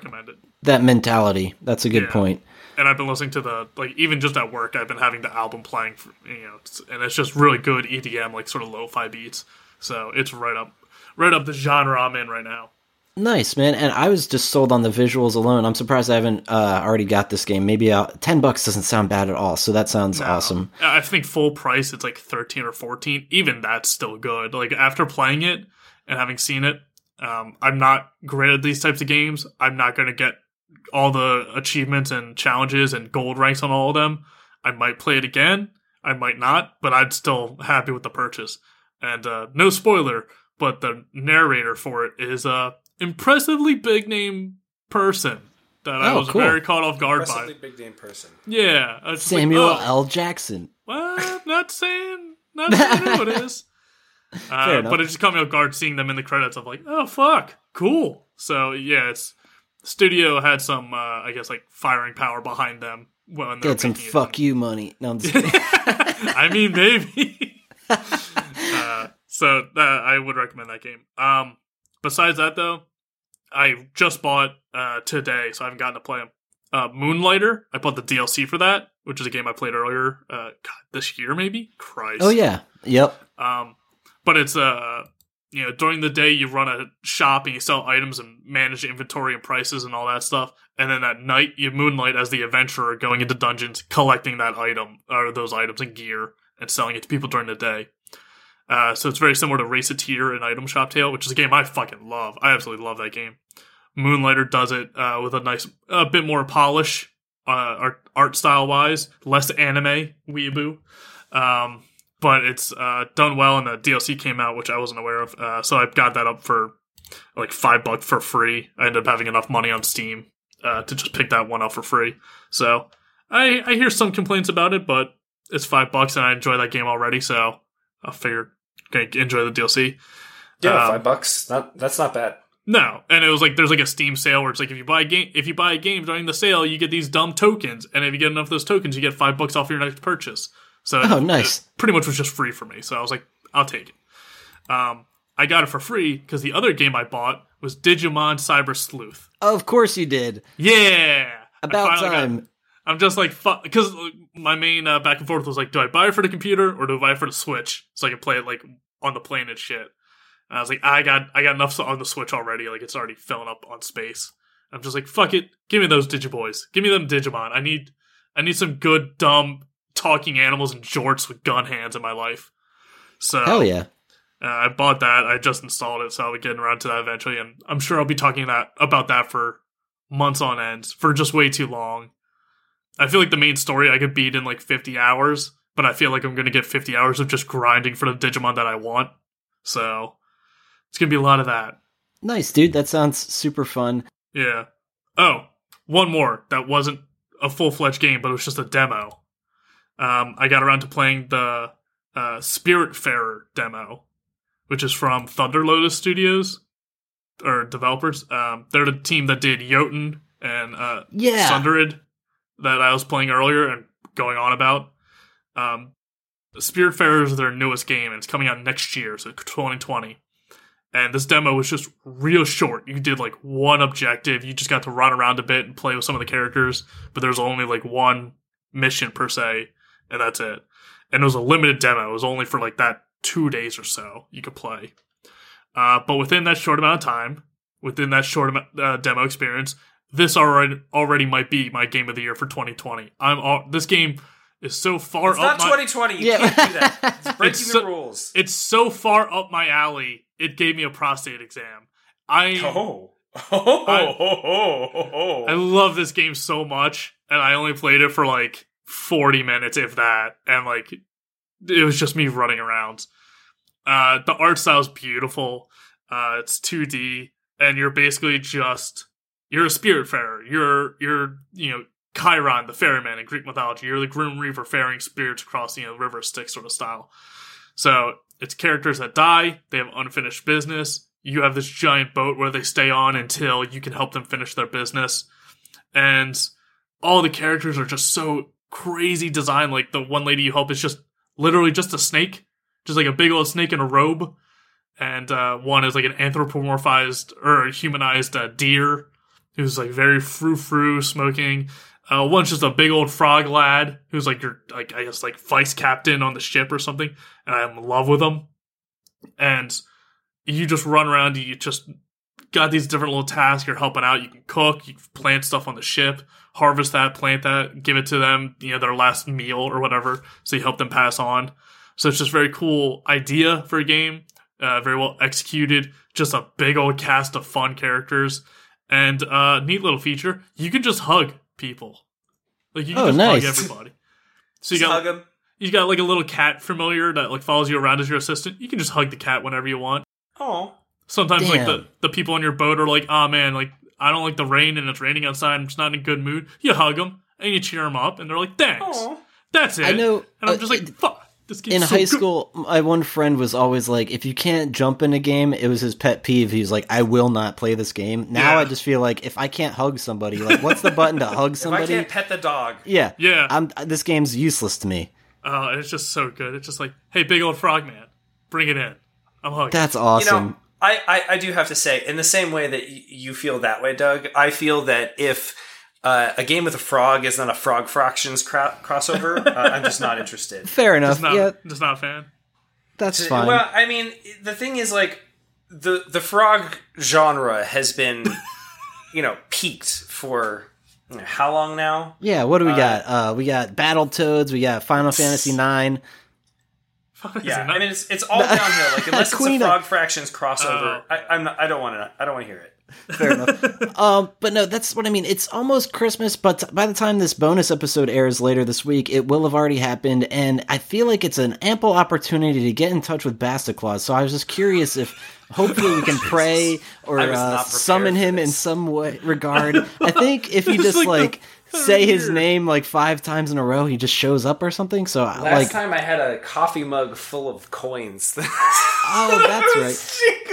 that mentality. That's a good Yeah. point. And I've been listening to the like even just at work, I've been having the album playing for you know, and it's just really good EDM, like sort of lo-fi beats. So it's right up right up the genre I'm in right now. Nice, man. And I was just sold on the visuals alone. I'm surprised I haven't uh, already got this game. Maybe uh, 10 bucks doesn't sound bad at all. So that sounds awesome. I think full price it's like 13 or 14. Even that's still good. Like after playing it and having seen it, um, I'm not great at these types of games. I'm not going to get all the achievements and challenges and gold ranks on all of them. I might play it again. I might not, but I'm still happy with the purchase. And uh, no spoiler, but the narrator for it is a impressively big name person that I Oh, was cool. very caught off guard by Impressively by. big name person. Yeah, I was just like, Samuel oh. L. Jackson. Well, not saying, not saying who it is. Uh, but it just caught me off guard seeing them in the credits. of like, oh fuck, cool. So yeah, it's studio had some, uh, I guess, like firing power behind them Well, they were Get some making it. fuck you money. No, I'm just. I mean, maybe. uh, so uh, I would recommend that game. Um, besides that, though, I just bought uh, today, so I haven't gotten to play them. Uh, Moonlighter. I bought the DLC for that, which is a game I played earlier. Uh, God, this year maybe. Christ. oh, yeah. Yep. Um, but it's uh, you know, during the day you run a shop and you sell items and manage inventory and prices and all that stuff, and then at night you moonlight as the adventurer, going into dungeons, collecting that item or those items and gear and selling it to people during the day. Uh, so it's very similar to Recettear and Item Shop Tale, which is a game I fucking love. I absolutely love that game. Moonlighter does it uh, with a nice, a bit more polish, uh, art, art style wise, less anime weeaboo. Um, but it's uh, done well, and the DLC came out, which I wasn't aware of. Uh, so I got that up for like five bucks for free. I ended up having enough money on Steam uh, to just pick that one up for free. So I I hear some complaints about it, but it's five bucks, and I enjoy that game already. So I figured okay, enjoy the DLC. Yeah, Um, five bucks. Not that's not bad. No, and it was like there's like a Steam sale where it's like if you buy a game if you buy a game during the sale, you get these dumb tokens, and if you get enough of those tokens, you get five bucks off your next purchase. So Oh, nice. pretty much was just free for me. So I was like, I'll take it. Um, I got it for free because the other game I bought was Digimon Cyber Sleuth. Of course you did. Yeah, About finally got- time. I'm just like, because my main uh, back and forth was like, do I buy it for the computer or do I buy it for the Switch so I can play it like on the plane and shit? And I was like, I got I got enough on the Switch already. Like it's already filling up on space. I'm just like, fuck it, give me those Digiboys, give me them Digimon. I need I need some good dumb talking animals and jorts with gun hands in my life. So Hell yeah. uh, I bought that. I just installed it, so I'll be getting around to that eventually, and I'm sure I'll be talking that about that for months on end for just way too long. I feel like the main story I could beat in like 50 hours, but I feel like I'm going to get 50 hours of just grinding for the Digimon that I want. So it's going to be a lot of that. Nice, dude. That sounds super fun. Yeah. Oh, one more that wasn't a full fledged game, but it was just a demo. Um, I got around to playing the uh, Spiritfarer demo, which is from Thunder Lotus Studios or developers. Um, they're the team that did Jotun and uh, Yeah. Sundered that I was playing earlier and going on about. Um, Spiritfarer is their newest game, and it's coming out next year, so 2020. And this demo was just real short. You did like one objective. You just got to run around a bit and play with some of the characters, but there's only like one mission per se, and that's it. And it was a limited demo. It was only for like that two days or so you could play. Uh, but within that short amount of time, within that short amount, uh, demo experience, this already already might be my game of the year for 2020. I'm all, this game is so far It's up not my 2020. You Yeah. can't do that. It's breaking It's the rules. it's so far up my alley. It gave me a prostate exam. I Oh. Oh, I- oh, oh, oh, oh. I love this game so much, and I only played it for like 40 minutes, if that, and like it was just me running around. Uh, the art style is beautiful. Uh, it's 2D, and you're basically just you're a spirit spiritfarer. You're you're you know Chiron, the ferryman in Greek mythology. You're the Grim Reaper ferrying spirits across you know the river Styx sort of style. So it's characters that die. They have unfinished business. You have this giant boat where they stay on until you can help them finish their business. And all the characters are just so crazy design. Like the one lady you help is just literally just a snake, just like a big old snake in a robe. And uh, one is like an anthropomorphized or humanized uh, deer who's like very frou frou smoking. Uh, one's just a big old frog lad who's like your like I guess like vice captain on the ship or something, and I'm in love with him. And you just run around. You just got these different little tasks. You're helping out. You can cook. You can plant stuff on the ship. Harvest that, plant that, give it to them. You know their last meal or whatever. So you help them pass on. So it's just very cool idea for a game. Uh, very well executed. Just a big old cast of fun characters. And uh, neat little feature, you can just hug people. Like you can Oh, just nice. hug everybody. So you Just got hug him. you got like a little cat familiar that like follows you around as your assistant. You can just hug the cat whenever you want. Oh. Sometimes like the, the people on your boat are like, oh man, like I don't like the rain and it's raining outside. I'm just not in a good mood. You hug them and you cheer them up, and they're like, thanks. Oh. That's it. I know, and I'm uh, just like, fuck. This game's in so high good." school, my one friend was always like, if you can't jump in a game, it was his pet peeve. He was like, I will not play this game. Now Yeah. I just feel like if I can't hug somebody, like, what's the button to hug If I somebody? can't pet the dog. Yeah, Yeah. I'm. This game's useless to me. Oh, and it's just so good. It's just like, hey, big old frog man, bring it in. I'm hugging. That's You awesome. know, I, I, I do have to say, in the same way that y- you feel that way, Doug, I feel that if uh, a game with a frog is not a Frog Fractions cra- crossover, uh, I'm just not interested. Fair enough. just not, yeah, just not a fan. that's fine. Well, I mean, the thing is, like, the the frog genre has been, you know, peaked for you know, how long now? yeah, what do we got? Uh, we got Battletoads. We got Final Fantasy Nine. Yeah, I mean, it's it's all downhill. Like, unless it's a Frog Fractions crossover, Oh. I, I'm not, I don't want to. I don't want to hear it. Fair enough. Um, but no, that's what I mean. It's almost Christmas, but by the time this bonus episode airs later this week, it will have already happened, and I feel like it's an ample opportunity to get in touch with Basta Claus. So I was just curious if hopefully we can pray or uh, summon him in some way regard. I think if you just like like third say his name like five times in a row, he just shows up or something. So Last like, time I had a coffee mug full of coins. oh, that's right.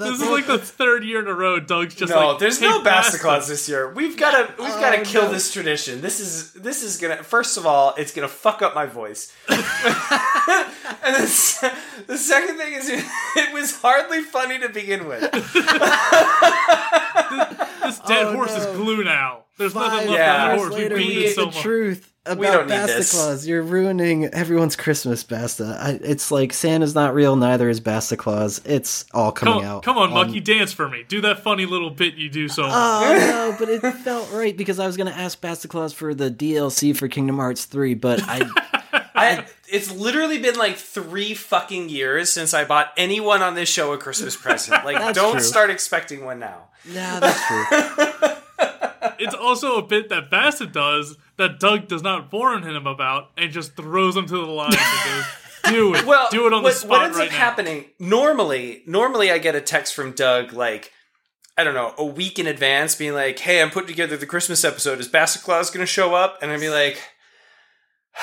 This is like the third year in a row. Doug's just no, like, there's no Basta Basta." This year. We've got to we've got to Oh, kill no. this tradition. This is this is gonna. First of all, it's gonna fuck up my voice. and the, se- the second thing is, it was hardly funny to begin with. This dead Oh, horse no. is glue now. There's Five nothing left Yeah. on the years horse. We later, beat we it so the much. truth about don't Basta. Claus. You're ruining everyone's Christmas, Basta. I, it's like Santa's not real, neither is Basta Claus. It's all coming on, out. come on, Mucky, dance for me. Do that funny little bit you do so. Oh no, but it felt right because I was gonna ask Basta Claus for the DLC for Kingdom Hearts 3, but I I, it's literally been like three fucking years since I bought anyone on this show a Christmas present. Like, That's don't true. start expecting one now. no, that's true. it's also a bit that Basta does that Doug does not warn him about and just throws him to the line and goes, "Do it, Well, do it on what, the spot what ends right up now." happening normally? Normally, I get a text from Doug like. I don't know, a week in advance, being like, "Hey, I'm putting together the Christmas episode. Is Basta Claus going to show up?" And I'd be like,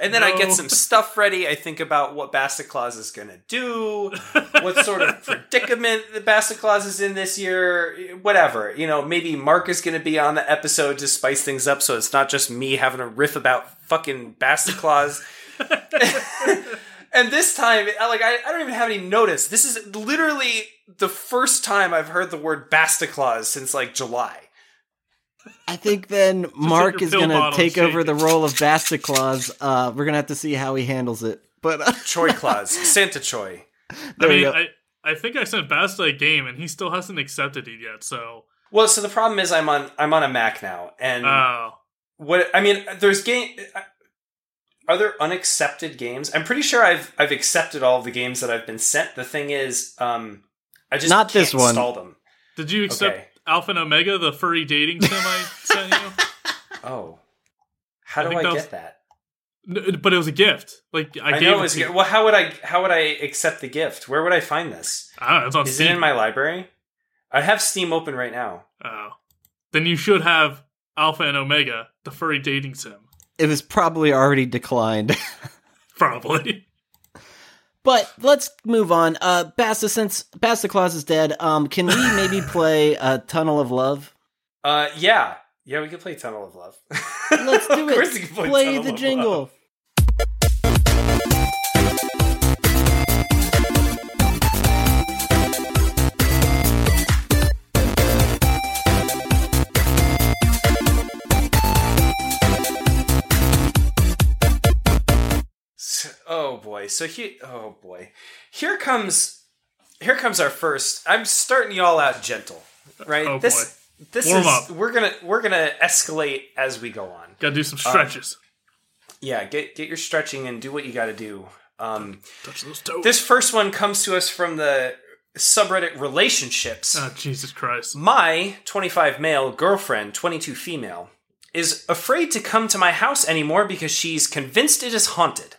and then I get some stuff ready. I think about what Basta Claus is going to do, what sort of predicament the Basta Claus is in this year, whatever. You know, maybe Mark is going to be on the episode to spice things up, so it's not just me having a riff about fucking Basta Claus. and this time, like, I, I don't even have any notice. This is literally the first time I've heard the word Basta Claus since like July. I think then Mark is gonna take over the role of Basta Claus. Uh, we're gonna have to see how he handles it. But uh, Choi Claus, Santa Choi. there I mean. I, I think I sent Basta a game and he still hasn't accepted it yet. So, Well, so the problem is I'm on I'm on a Mac now, and oh, what I mean, there's game. Are there unaccepted games? I'm pretty sure I've I've accepted all the games that I've been sent. The thing is, um, I just Not this can't one. Install them. did you accept Okay. Alpha and Omega, the furry dating sim I sent you? Oh, how I do think I that get was- that? N- But it was a gift. Like I, I, gave know it it's to you. good. Well, how would I how would I accept the gift? Where would I find this? I don't know. It's on Is Steam. it in my library? I have Steam open right now. Oh. Then you should have Alpha and Omega, the furry dating sim. it was probably already declined. Probably. But let's move on. Uh, Basta, since Basta Claus is dead, um, can we maybe play uh, Tunnel of Love? Uh, yeah, yeah, we can play Tunnel of Love. Let's do of it. we can play, Play the jingle. Love. Boy. So here oh boy. Here comes here comes our first. I'm starting you all out gentle, right? Oh, this this Warm is up. we're going to we're to escalate as we go on. Gotta do some stretches. Yeah, get get your stretching and do what you got to do. Um Touch those toes. this first one comes to us from the subreddit relationships. oh, Jesus Christ. My 25 male girlfriend, 22 female, is afraid to come to my house anymore because she's convinced it is haunted.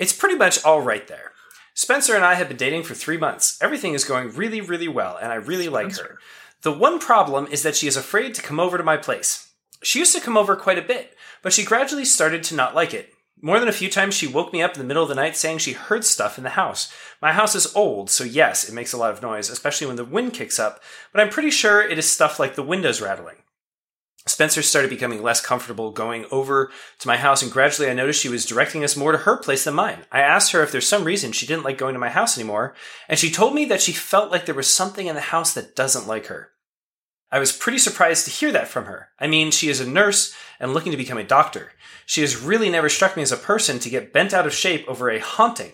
It's pretty much all right there. Spencer and I have been dating for three months. Everything is going really, really well, and I really like her. The one problem is that she is afraid to come over to my place. She used to come over quite a bit, but she gradually started to not like it. More than a few times, she woke me up in the middle of the night saying she heard stuff in the house. My house is old, so yes, it makes a lot of noise, especially when the wind kicks up, but I'm pretty sure it is stuff like the windows rattling. Spencer started becoming less comfortable going over to my house, and gradually I noticed she was directing us more to her place than mine. I asked her if there's some reason she didn't like going to my house anymore, and she told me that she felt like there was something in the house that doesn't like her. I was pretty surprised to hear that from her. I mean, she is a nurse and looking to become a doctor. She has really never struck me as a person to get bent out of shape over a haunting.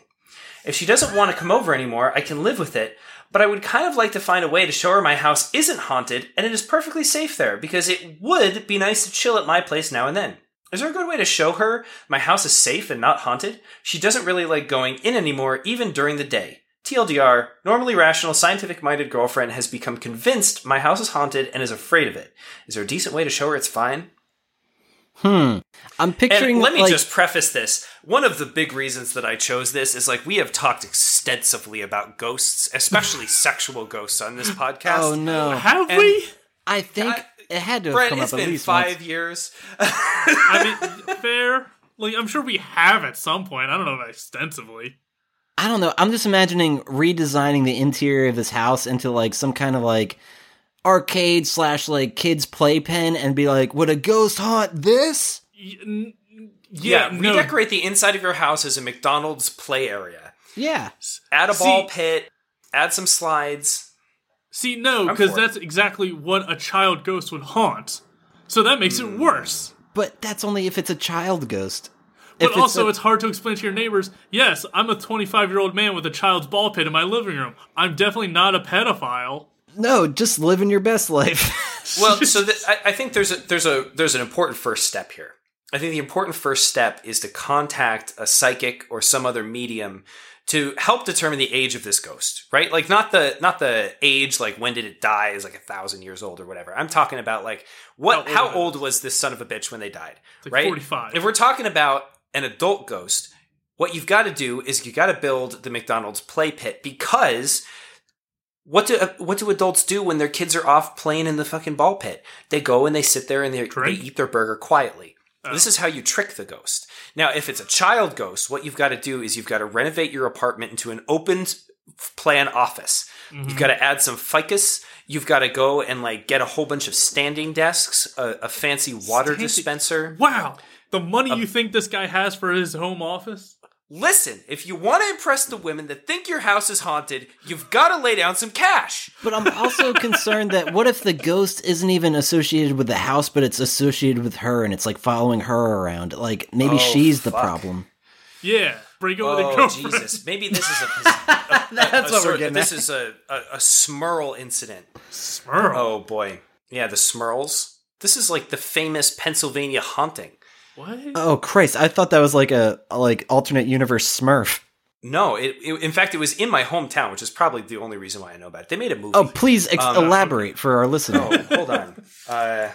If she doesn't want to come over anymore, I can live with it, but I would kind of like to find a way to show her my house isn't haunted and it is perfectly safe there because it would be nice to chill at my place now and then. Is there a good way to show her my house is safe and not haunted? She doesn't really like going in anymore, even during the day. TLDR, normally rational, scientific minded girlfriend has become convinced my house is haunted and is afraid of it. Is there a decent way to show her it's fine? Hmm. I'm picturing. And let me like, just preface this. One of the big reasons that I chose this is like we have talked extensively about ghosts, especially sexual ghosts on this podcast. Oh no! Have And- we? I think I- it had to have Brett, come it's up at least five once. years. I mean, fair. Like, I'm sure we have at some point. I don't know if extensively. I don't know. I'm just imagining redesigning the interior of this house into like some kind of like arcade slash like kids playpen, and be like, "Would a ghost haunt this?" Y- n- yeah, Yeah, no. redecorate the inside of your house as a McDonald's play area. Yeah. Add a ball See- pit, add some slides, See, no, because for it. that's exactly what a child ghost would haunt. So that makes Hmm. it worse. But that's only if it's a child ghost. But If also, a- it's hard to explain to your neighbors. Yes, I'm a 25 year old man with a child's ball pit in my living room. I'm definitely not a pedophile. No, just living your best life. Well, so th- I, I think there's a there's a there's an important first step here. I think the important first step is to contact a psychic or some other medium to help determine the age of this ghost, right? Like not the not the age like when did it die is like a thousand years old or whatever. I'm talking about like what How how old old, it is. was this son of a bitch when they died, like right? 45. If we're talking about an adult ghost, what you've got to do is you got to build the McDonald's play pit because what do uh, what do adults do when their kids are off playing in the fucking ball pit? They go and they sit there and they, they eat their burger quietly. Oh. This is how you trick the ghost. Now, if it's a child ghost, what you've got to do is you've got to renovate your apartment into an open plan office. Mm-hmm. You've got to add some ficus. You've got to go and like get a whole bunch of standing desks, a, a fancy water Standing- dispenser. wow, the money Um, you think this guy has for his home office? Listen, if you want to impress the women that think your house is haunted, you've got to lay down some cash. but I'm also concerned that what if the ghost isn't even associated with the house, but it's associated with her and it's like following her around? Like maybe Oh, she's the problem. Yeah, break up with a Oh girlfriend. Jesus! Maybe this is a, a, That's a what we're sort- getting This at. is a, a a Smurl incident. Smurl. Oh boy, yeah, the Smurls. This is like the famous Pennsylvania haunting. What? Oh Christ! I thought that was like a, a like alternate universe Smurf. No, it, it in fact it was in my hometown, which is probably the only reason why I know about it. They made a movie. Oh, please ex- Um, elaborate for our listeners. Oh, hold on. Uh,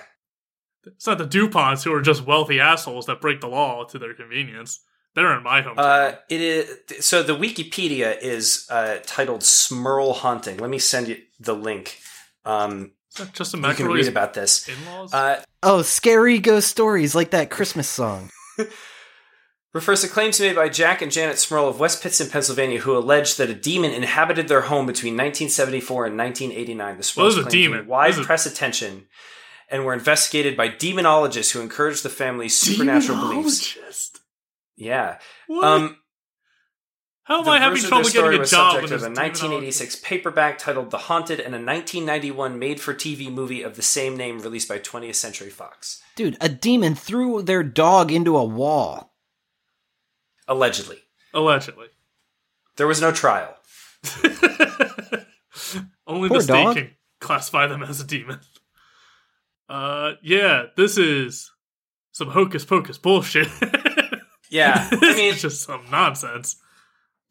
It's not the DuPonts who are just wealthy assholes that break the law to their convenience. They're in my hometown. uh, it is so the Wikipedia is uh, titled Smurl haunting. Let me send you the link. Um, Is that just a you can read about this. in-laws? Uh, Oh, scary ghost stories like that Christmas song. refers to claims made by Jack and Janet Smurl of West Pittston, Pennsylvania, who alleged that a demon inhabited their home between 1974 and 1989. The Smurls Well, this is a claimed demon. wide This is- press attention and were investigated by demonologists who encouraged the family's supernatural beliefs. Yeah. What? Um, How am the I having version of trouble story getting a was job subject of a there's 1986 paperback titled The Haunted and a 1991 made-for-TV movie of the same name released by 20th Century Fox. Dude, a demon threw their dog into a wall. Allegedly. Allegedly. There was no trial. Only Poor the state dog. can classify them as a demon. Uh, yeah, this is some hocus pocus bullshit. Yeah. I this mean, is just some nonsense.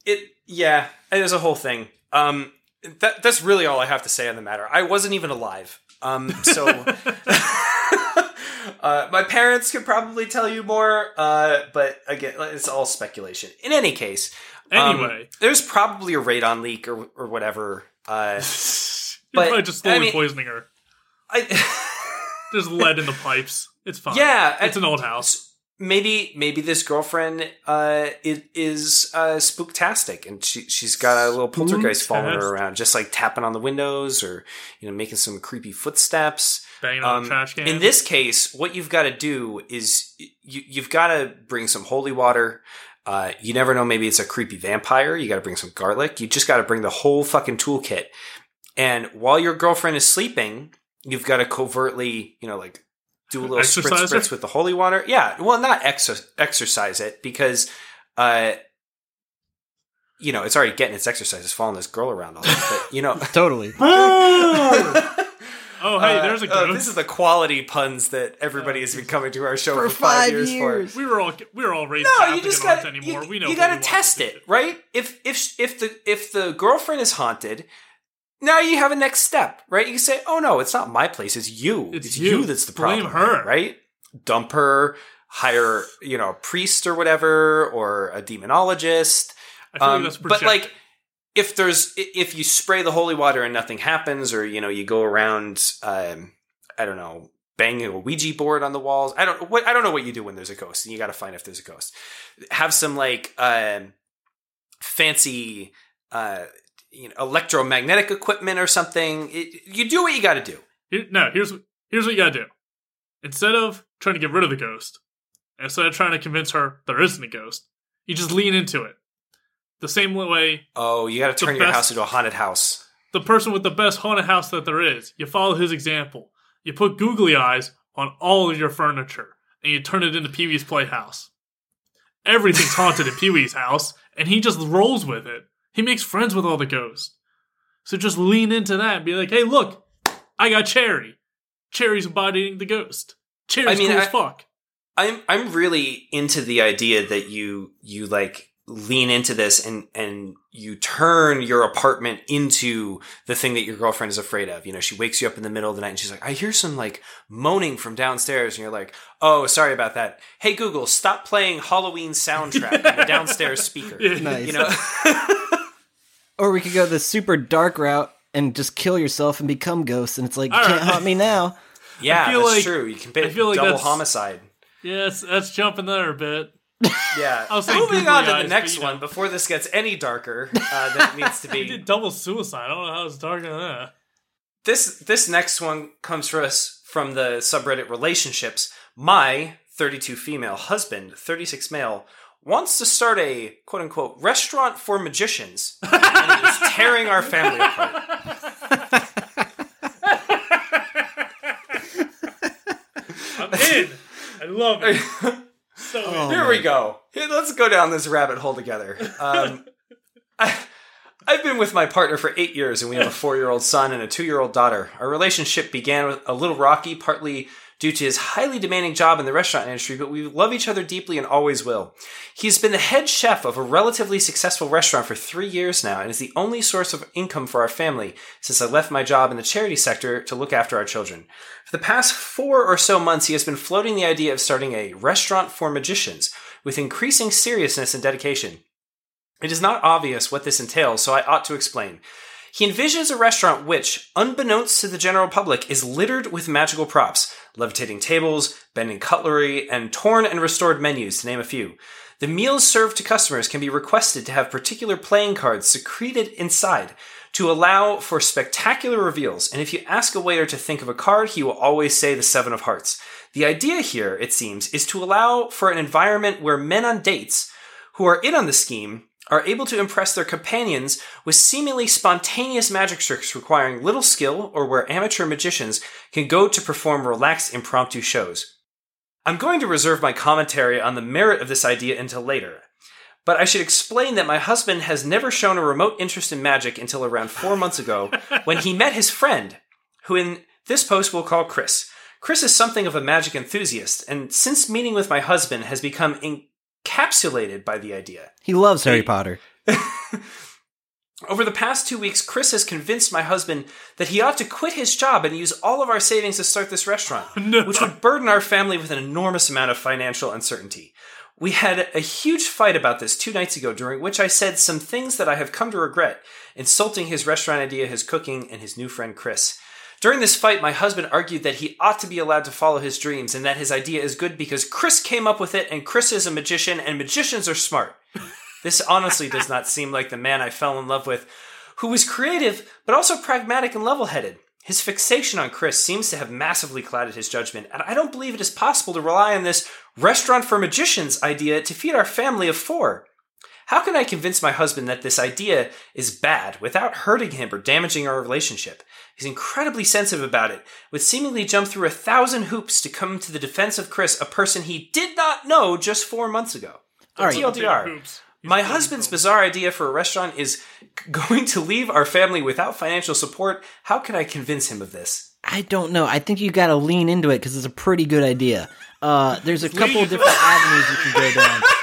It yeah, it was a whole thing. Um, that that's really all I have to say on the matter. I wasn't even alive. Um, so uh, my parents could probably tell you more. Uh, but again, it's all speculation. In any case, um, Anyway, there's probably a radon leak or or whatever. Uh, you're but, probably just slowly I mean- poisoning her. I. There's lead in the pipes. It's fine. Yeah, it's an old house. Maybe maybe this girlfriend uh it is uh spooktastic and she she's got a little poltergeist following her around just like tapping on the windows or you know making some creepy footsteps Banging on um, a trash can. in this case what you've got to do is you you've got to bring some holy water uh, you never know. Maybe it's a creepy vampire. You got to bring some garlic. You just got to bring the whole fucking toolkit. And while your girlfriend is sleeping, you've got to covertly, you know, like do a little spritz Exercise her? spritz with the holy water. Yeah, well, not exer- exercise it because, uh, you know, it's already getting its exercise. It's following this girl around all day. But you know, Totally. oh, hey, Uh, there's a oh, ghost. this is the quality puns that everybody has been coming to our show For for, five, five years, for. we were all we were all raised No, Catholic you just and aren't got anymore. you, we know you got to test it, right? If if if the if the girlfriend is haunted, now you have a next step, right? You can say, "Oh no, it's not my place. It's you. It's It's, you. you. that's the Blame problem." her. right? Dump her, hire you know a priest or whatever, or a demonologist. I feel Um, like that's but like if there's if you spray the holy water and nothing happens, or you know you go around, um, I don't know, banging a Ouija board on the walls. I don't what I don't know what you do when there's a ghost, and you got to find if there's a ghost. Have some like um, fancy. Uh, you know, electromagnetic equipment or something. It, you do what you got to do. Here, no, here's here's what you gotta do. Instead of trying to get rid of the ghost, instead of trying to convince her there isn't a ghost, you just lean into it. The same way, Oh, you got to turn your best- house into a haunted house. the person with the best haunted house that there is. You follow his example. You put googly eyes on all of your furniture, and you turn it into Pee Wee's Playhouse. Everything's haunted in Pee Wee's house, and he just rolls with it. He makes friends with all the ghosts. So just lean into that and be like, hey, look, I got Chairry. Chairry's embodying the ghost. Chairry's I mean, cool I- as fuck. I'm I'm really into the idea that you you like lean into this and and you turn your apartment into the thing that your girlfriend is afraid of. You know, she wakes you up in the middle of the night and she's like, "I hear some like moaning from downstairs," and you're like, "Oh, sorry about that. Hey Google, stop playing Halloween soundtrack on the downstairs speaker." Nice. You know, Or we could go the super dark route and just kill yourself and become ghosts, and it's like, you All can't right. haunt me now. yeah, feel that's like- true. You can I feel like double that's- homicide. Yeah, that's, that's jumping there a bit. Yeah. I was say Moving on to eyes, the but, next you know. one before this gets any darker uh, than it needs to He be. did double suicide. I don't know how it's darker than that. this this next one comes for us from the subreddit relationships. My 32 female husband, 36 male, wants to start a quote unquote restaurant for magicians and is tearing our family apart. I'm in. I love it. So Oh, in. Here we go. Here, let's go down this rabbit hole together. Um, I, I've been with my partner for eight years, and we have a four-year-old son and a two-year-old daughter. Our relationship began with a little rocky, partly due to his highly demanding job in the restaurant industry, but we love each other deeply and always will. He's been the head chef of a relatively successful restaurant for three years now, and is the only source of income for our family since I left my job in the charity sector to look after our children. For the past four or so months, he has been floating the idea of starting a restaurant for magicians with increasing seriousness and dedication. It is not obvious what this entails, so I ought to explain. He envisions a restaurant which, unbeknownst to the general public, is littered with magical props, levitating tables, bending cutlery, and torn and restored menus, to name a few. The meals served to customers can be requested to have particular playing cards secreted inside to allow for spectacular reveals, and if you ask a waiter to think of a card, he will always say the Seven of Hearts. The idea here, it seems, is to allow for an environment where men on dates who are in on the scheme are able to impress their companions with seemingly spontaneous magic tricks requiring little skill or where amateur magicians can go to perform relaxed impromptu shows. I'm going to reserve my commentary on the merit of this idea until later. But I should explain that my husband has never shown a remote interest in magic until around four months ago when he met his friend, who in this post we'll call Chris. Chris is something of a magic enthusiast, and since meeting with my husband has become encapsulated by the idea. He loves Harry. Potter. Over the past two weeks, Chris has convinced my husband that he ought to quit his job and use all of our savings to start this restaurant, No. which would burden our family with an enormous amount of financial uncertainty. We had a huge fight about this two nights ago, during which I said some things that I have come to regret, insulting his restaurant idea, his cooking, and his new friend Chris. During this fight, my husband argued that he ought to be allowed to follow his dreams and that his idea is good because Chris came up with it and Chris is a magician and magicians are smart. This honestly does not seem like the man I fell in love with, who was creative but also pragmatic and level headed. His fixation on Chris seems to have massively clouded his judgment, and I don't believe it is possible to rely on this restaurant for magicians idea to feed our family of four. How can I convince my husband that this idea is bad without hurting him or damaging our relationship? He's incredibly sensitive about it, would seemingly jump through a thousand hoops to come to the defense of Chris, a person he did not know just four months ago. All right. TLDR. My husband's hoops. bizarre idea for a restaurant is going to leave our family without financial support. How can I convince him of this? I don't know. I think you got to lean into it because it's a pretty good idea. Uh, there's a couple of different avenues you can go down.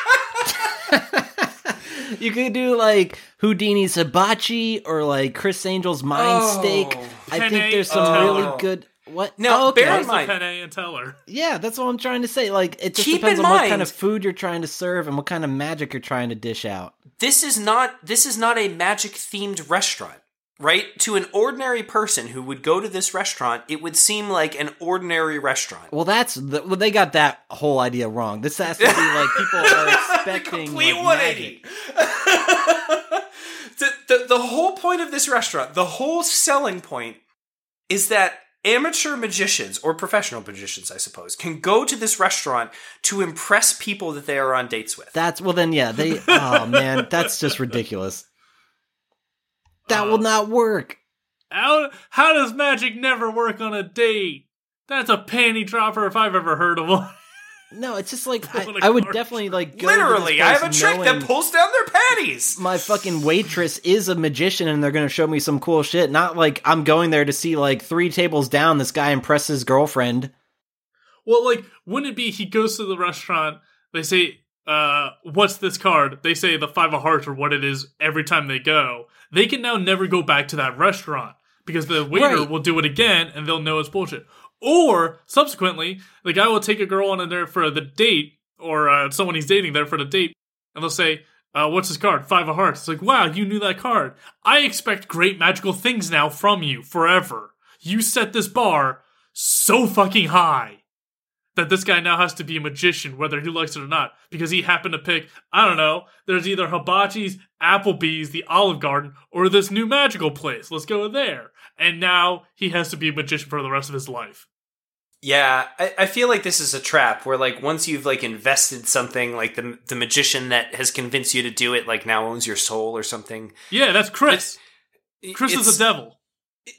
you could do like Houdini's hibachi or like Criss Angel's mind Oh. steak. I think there's some Oh. really good. What? No, oh, okay. bear in Where's the mind- Penne and Teller? Yeah, that's what I'm trying to say. Like, it just Keep depends in on what kind of food you're trying to serve and what kind of magic you're trying to dish out. This is not this is not a magic themed restaurant. Right? To an ordinary person who would go to this restaurant, it would seem like an ordinary restaurant. Well, that's the, well, they got that whole idea wrong. This has to be like people are expecting Complete like, 180. the, the, the whole point of this restaurant, the whole selling point, is that amateur magicians, or professional magicians, I suppose, can go to this restaurant to impress people that they are on dates with. That's well, then yeah, they. Oh man, that's just ridiculous. That will not work. How, how does magic never work on a date? That's a panty dropper if I've ever heard of one. No, it's just like I, Pulling a I would card definitely like go to this Literally, I have a trick that pulls down their panties. My fucking waitress is a magician, and they're gonna show me some cool shit. Not like I'm going there to see like three tables down. This guy impress his girlfriend. Well, like, wouldn't it be he goes to the restaurant, they say, uh, what's this card? They say the five of hearts or what it is every time they go. They can now never go back to that restaurant because the waiter Right. will do it again and they'll know it's bullshit. Or subsequently, the guy will take a girl on in there for the date or uh, someone he's dating there for the date and they'll say, uh, what's his card? Five of hearts. It's like, wow, you knew that card. I expect great magical things now from you forever. You set this bar so fucking high that this guy now has to be a magician, whether he likes it or not, because he happened to pick, I don't know, there's either Hibachi's, Applebee's, the Olive Garden, or this new magical place. Let's go there. And now he has to be a magician for the rest of his life. Yeah, I, I feel like this is a trap where like once you've like invested something, like the the magician that has convinced you to do it, like now owns your soul or something. Yeah, that's Chris. Chris It's- is the devil.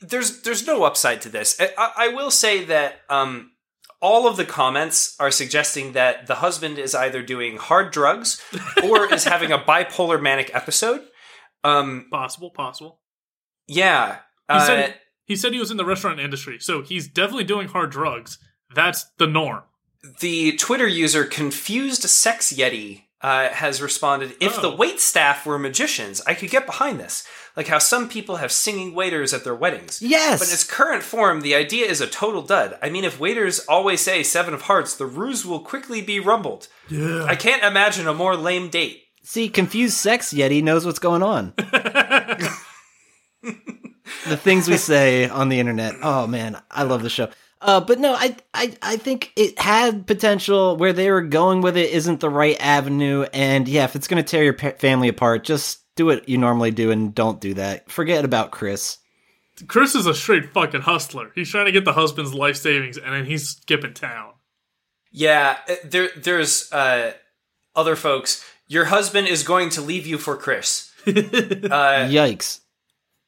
there's there's no upside to this. I- I will say that um, all of the comments are suggesting that the husband is either doing hard drugs or is having a bipolar manic episode. Um, Possible, possible. yeah, He uh, said he said he was in the restaurant industry, so he's definitely doing hard drugs. That's the norm. the Twitter user confused sex yeti uh, has responded: If the Oh. wait staff were magicians, I could get behind this. Like how some people have singing waiters at their weddings. Yes, But in its current form, the idea is a total dud. I mean, if waiters always say Seven of Hearts, the ruse will quickly be rumbled. Yeah. I can't imagine a more lame date. see, confused sex yeti knows what's going on. the things we say on the internet. Oh man, I love the show. Uh, but no, I, I, I think it had potential. Where they were going with it isn't the right avenue. And yeah, if it's gonna tear your pa- family apart, just do what you normally do and don't do that. Forget about Chris. Chris is a straight fucking hustler. He's trying to get the husband's life savings, and then he's skipping town. Yeah, uh, there, there's uh, other folks. Your husband is going to leave you for Chris. Uh, Yikes.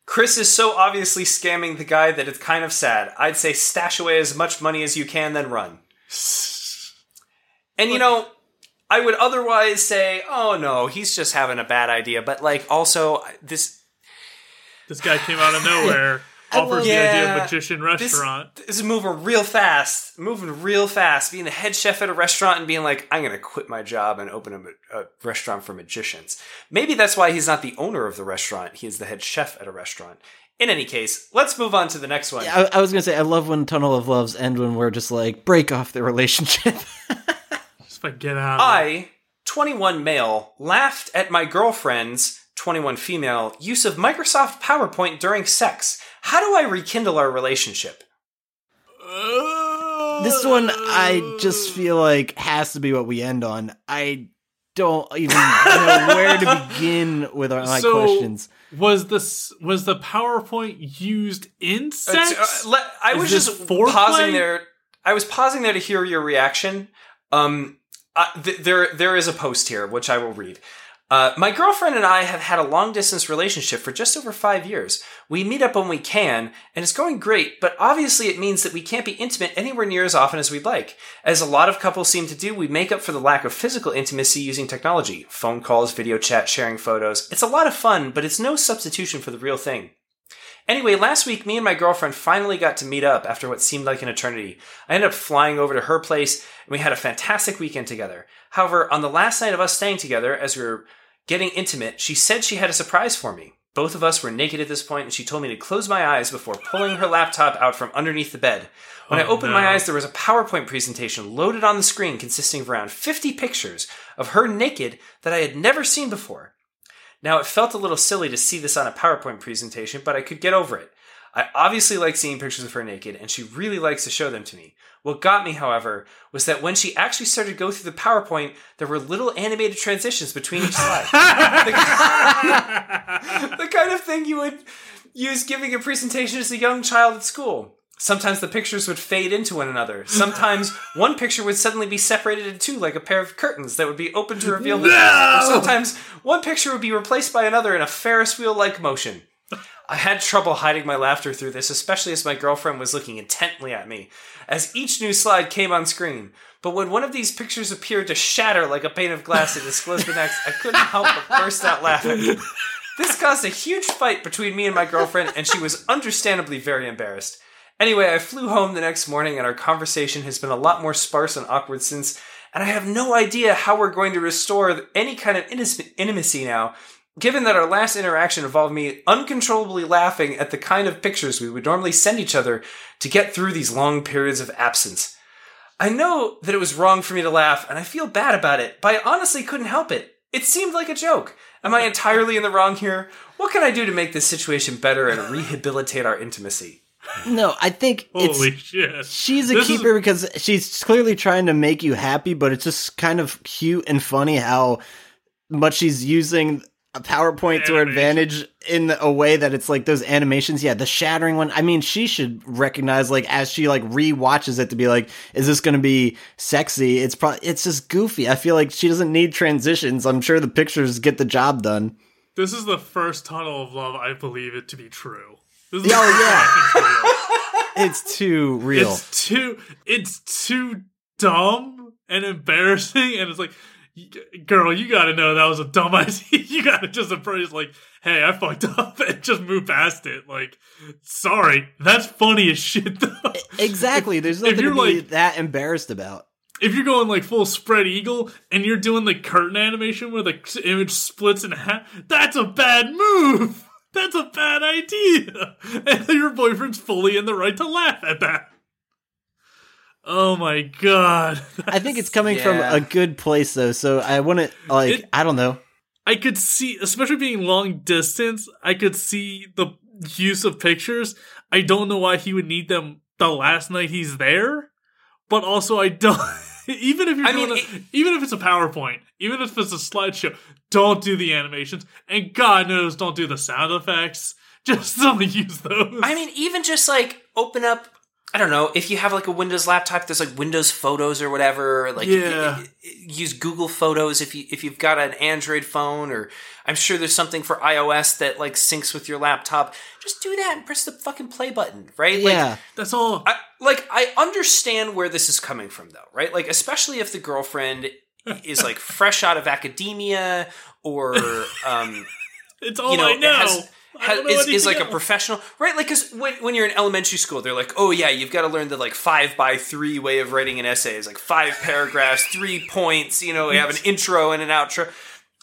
Chris is so obviously scamming the guy that it's kind of sad. I'd say stash away as much money as you can, then run. And you know, I would otherwise say, oh no, he's just having a bad idea. But like, also, this This guy came out of nowhere, offers the idea Yeah. of magician this, restaurant. this is moving real fast, moving real fast. Being the head chef at a restaurant and being like, I'm gonna quit my job and open a, a restaurant for magicians. Maybe that's why he's not the owner of the restaurant. He is the head chef at a restaurant. In any case, let's move on to the next one. I, I was gonna say I love when Tunnel of Loves end when we're just like break off the relationship. Just like get out. I, 21 male, laughed at my girlfriend's 21 female use of Microsoft PowerPoint during sex. How do I rekindle our relationship? this one I just feel like has to be what we end on. I don't even know where to begin with our, my So- questions. was this was the PowerPoint used in Uh, sex? uh, let- I Is was just foreplay? pausing there. I was pausing there to hear your reaction. Um, uh, th- there, there is a post here which I will read. Uh, my girlfriend and I have had a long distance relationship for just over five years. We meet up when we can, and it's going great, but obviously it means that we can't be intimate anywhere near as often as we'd like. As a lot of couples seem to do, we make up for the lack of physical intimacy using technology. Phone calls, video chat, sharing photos. It's a lot of fun, but it's no substitution for the real thing. Anyway, last week, me and my girlfriend finally got to meet up after what seemed like an eternity. I ended up flying over to her place, and we had a fantastic weekend together. However, on the last night of us staying together, as we were getting intimate, she said she had a surprise for me. Both of us were naked at this point, and she told me to close my eyes before pulling her laptop out from underneath the bed. When I Oh, opened my eyes, there was a PowerPoint presentation loaded on the screen consisting of around 50 pictures of her naked that I had never seen before. Now, it felt a little silly to see this on a PowerPoint presentation, but I could get over it. I obviously like seeing pictures of her naked, and she really likes to show them to me. What got me, however, was that when she actually started to go through the PowerPoint, there were little animated transitions between each slide. the kind of thing you would use giving a presentation as a young child at school. Sometimes the pictures would fade into one another. Sometimes one picture would suddenly be separated in two, like a pair of curtains that would be open to reveal the. Or sometimes one picture would be replaced by another in a Ferris wheel like motion. I had trouble hiding my laughter through this, especially as my girlfriend was looking intently at me as each new slide came on screen. But when one of these pictures appeared to shatter like a pane of glass and disclose the next, I couldn't help but burst out laughing. This caused a huge fight between me and my girlfriend, and she was understandably very embarrassed. Anyway, I flew home the next morning, and our conversation has been a lot more sparse and awkward since, and I have no idea how we're going to restore any kind of intimacy now, given that our last interaction involved me uncontrollably laughing at the kind of pictures we would normally send each other to get through these long periods of absence. I know that it was wrong for me to laugh, and I feel bad about it, but I honestly couldn't help it. It seemed like a joke. Am I entirely in the wrong here? What can I do to make this situation better and rehabilitate our intimacy? No, I think Holy shit. she's a This keeper because she's clearly trying to make you happy, but it's just kind of cute and funny how much she's using a PowerPoint to her advantage in a way that it's like those animations. Yeah, the shattering one. I mean, she should recognize like as she like re-watches it to be like, is this going to be sexy? It's probably it's just goofy. I feel like she doesn't need transitions. I'm sure the pictures get the job done. This is the first tunnel of love I believe it to be true. This is Oh, yeah. It's too real. It's too it's too dumb and embarrassing and it's like girl, you got to know that was a dumb idea. You got to just embrace like, "Hey, I fucked up." and just move past it. Like, sorry. That's funny as shit though. exactly. There's nothing to you're be like- that embarrassed about. if you're going like full spread eagle and you're doing the curtain animation where the image splits in half, that's a bad move. That's a bad idea. And your boyfriend's fully in the right to laugh at that. Oh my god. I think it's coming from a good place though, so I want to like It- I don't know. I could see, especially being long distance, I could see the use of pictures. I don't know why he would need them the last night he's there, but also I don't. even if you're I doing, mean, a, even if it's a PowerPoint, even if it's a slideshow, don't do the animations, and God knows, don't do the sound effects. Just don't use those. I mean, even just like open up. I don't know if you have like a Windows laptop. There's like Windows Photos or whatever. Like, Yeah. y- y- use Google Photos if you if you've got an Android phone, or I'm sure there's something for iOS that like syncs with your laptop. Just do that and press the fucking play button, right? Like, yeah. that's all. I, like I understand where this is coming from though, right? Like especially if the girlfriend is like fresh out of academia or um it's all you know, I know. has, has, know is, is like a professional, right? Like, because when, when you're in elementary school, they're like, oh yeah, you've got to learn the like five by three way of writing an essay. It's like five paragraphs, three points. You know, we have an intro and an outro,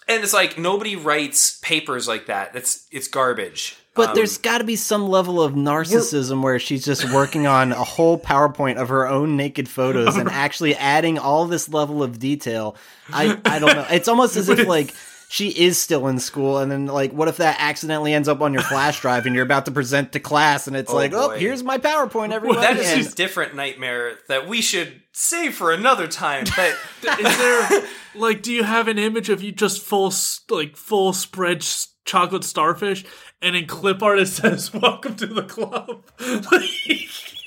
and it's like nobody writes papers like that. That's it's garbage. But Um, there's got to be some level of narcissism where she's just working on a whole PowerPoint of her own naked photos and actually adding all this level of detail. I I don't know. It's almost as if like she is still in school and then like what if that accidentally ends up on your flash drive and you're about to present to class and it's Oh, like, "Oh, here's my PowerPoint everyone." that is And- a different nightmare that we should save for another time. But Is there like do you have an image of you just full like full spread s- chocolate starfish and in clip art it says welcome to the club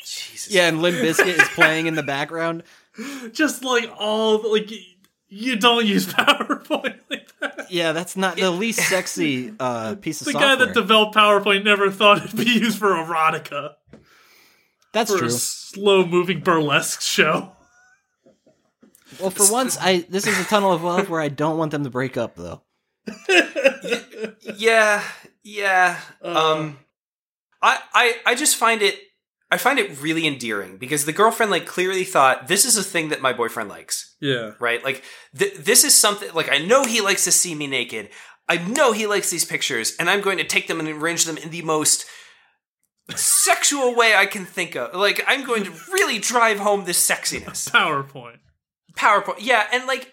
Jesus, yeah, and Limp Bizkit is playing in the background. just like all like you don't use PowerPoint like that. Yeah, that's not the least sexy uh, piece of stuff. The software. guy that developed PowerPoint never thought it'd be used for erotica that's for true. a slow moving burlesque show. Well, for once, I this is a tunnel of love where I don't want them to break up, though. yeah, yeah. Uh. um, I, I, I just find it, I find it really endearing because the girlfriend like clearly thought this is a thing that my boyfriend likes, Yeah. right? Like th- this is something like I know he likes to see me naked. I know he likes these pictures, and I'm going to take them and arrange them in the most sexual way I can think of. Like I'm going to really drive home this sexiness. PowerPoint. PowerPoint. Yeah, and like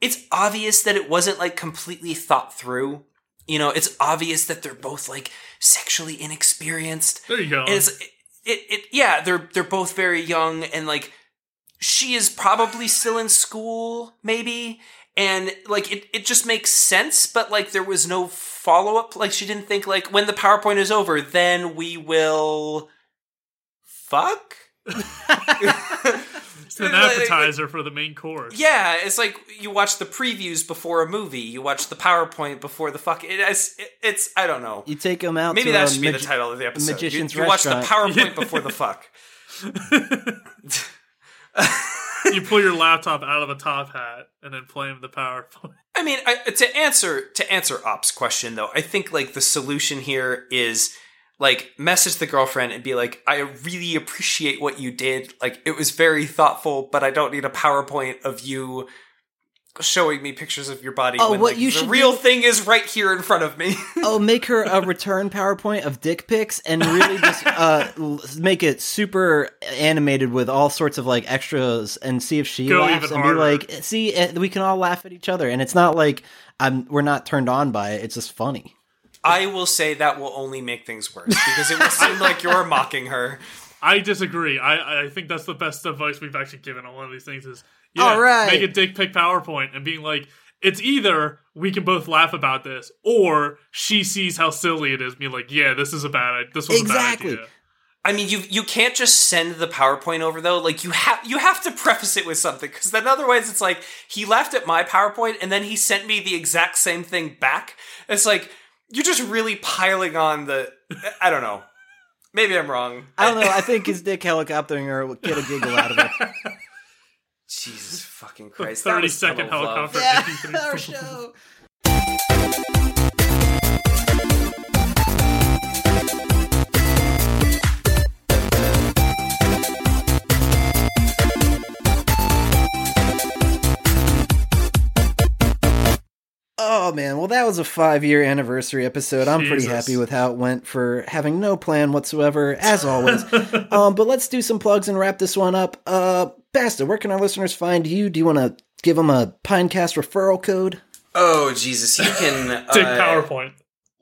it's obvious that it wasn't like completely thought through. You know, it's obvious that they're both like sexually inexperienced. There you go. And it's it, it, it yeah, they're they're both very young and like she is probably still in school maybe and like it it just makes sense but like there was no follow up like she didn't think like when the PowerPoint is over then we will fuck It's an appetizer for the main course. Yeah, it's like you watch the previews before a movie. You watch the PowerPoint before the fuck. It, it's, it, it's I don't know. You take them out. Maybe to that a should be the title of the episode. magician's you, you watch the. PowerPoint before the fuck. you pull your laptop out of a top hat and then play him the PowerPoint. I mean, I, to answer to answer Op's question though, I think like the solution here is like message the girlfriend and be like, I really appreciate what you did. Like it was very thoughtful, but I don't need a PowerPoint of you showing me pictures of your body. Oh, when, what like, you the should real do- thing is right here in front of me. oh, make her a return PowerPoint of dick pics and really just uh, make it super animated with all sorts of like extras and see if she Go laughs even and harder. be like, see, eh, we can all laugh at each other. And it's not like I'm we're not turned on by it. It's just funny. I will say that will only make things worse because it will seem like you're mocking her. I disagree. I, I think that's the best advice we've actually given on one of these things is yeah, All right. make a dick pic PowerPoint and being like, it's either we can both laugh about this or she sees how silly it is, being like, yeah, this is a bad this was Exactly. a bad idea. I mean, you you can't just send the PowerPoint over though. Like you have you have to preface it with something because then otherwise it's like he laughed at my PowerPoint and then he sent me the exact same thing back. It's like you're just really piling on the. I don't know. Maybe I'm wrong. I don't know. I think his dick helicoptering her will get a giggle out of it. Jesus fucking Christ! that Thirty was second tunnel of love. helicopter. Yeah, our show. Oh man, well that was a five year anniversary episode. I'm pretty happy with how it went for having no plan whatsoever, as always. um, but let's do some plugs and wrap this one up. Uh, Basta, where can our listeners find you? Do you want to give them a Pinecast referral code? Oh Jesus! You can Dick uh, PowerPoint.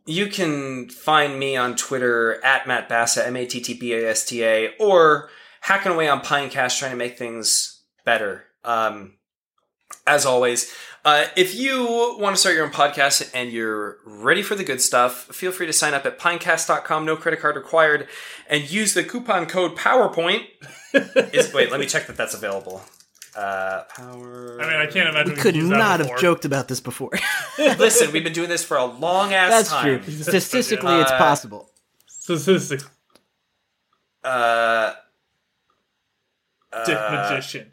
You can find me on Twitter at Matt Basta, M A T T B A S T A, or hacking away on Pinecast trying to make things better. Um, as always, uh, if you want to start your own podcast and you're ready for the good stuff, feel free to sign up at pinecast.com, no credit card required, and use the coupon code PowerPoint. Is, wait, let me check that that's available. Uh, power. I mean, I can't imagine We Could use that not have joked about this before. Listen, we've been doing this for a long ass That's time. true. Statistically, it's Uh, possible. Statistics. Uh, Dick uh, magician.